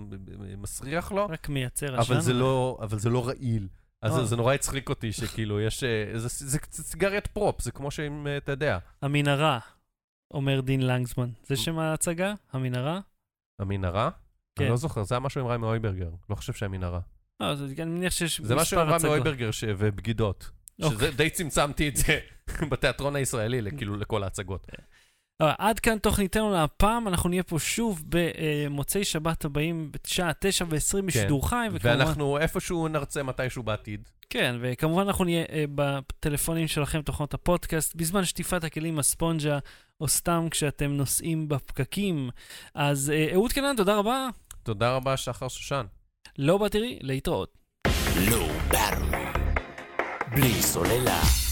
מסריח לו, רק מייצר עשן. אבל זה לא, אבל זה לא רעיל. אז אה. זה- זה נורא הצחיק אותי שכאילו יש, אה, זה זה קצת סיגריית prop, זה כמו שאם, אה, אתה יודע, המנהרה, אומר דין לנגסמן. זה שם ההצגה? המנהרה? המנהרה? כן. אני לא זוכר, זה היה משהו עם רמי אויברגר, לא חושב שהמנהרה. לא, זה- אני מניח שיש זה מספר הצגות. אויברגר ש- ובגידות. אוקיי. שזה די צמצמתי את זה בתיאטרון הישראלי, כאילו לכל ההצגות. אבל עד כאן תוכניתנו להפעם, אנחנו נהיה פה שוב במוצאי שבת הבאים בשעה 9 ו-20 בשידור חי, ואנחנו איפשהו נרצה מתישהו בעתיד. כן, וכמובן אנחנו נהיה אה, בטלפונים שלכם, תוכנות הפודקאסט, בזמן שטיפת הכלים הספונג'ה, או סתם כשאתם נוסעים בפקקים. אז אה, אהוד קנן, תודה רבה. תודה רבה, שחר שושן. לא בתראי, להתראות. לואו באטל. בלי סוללה.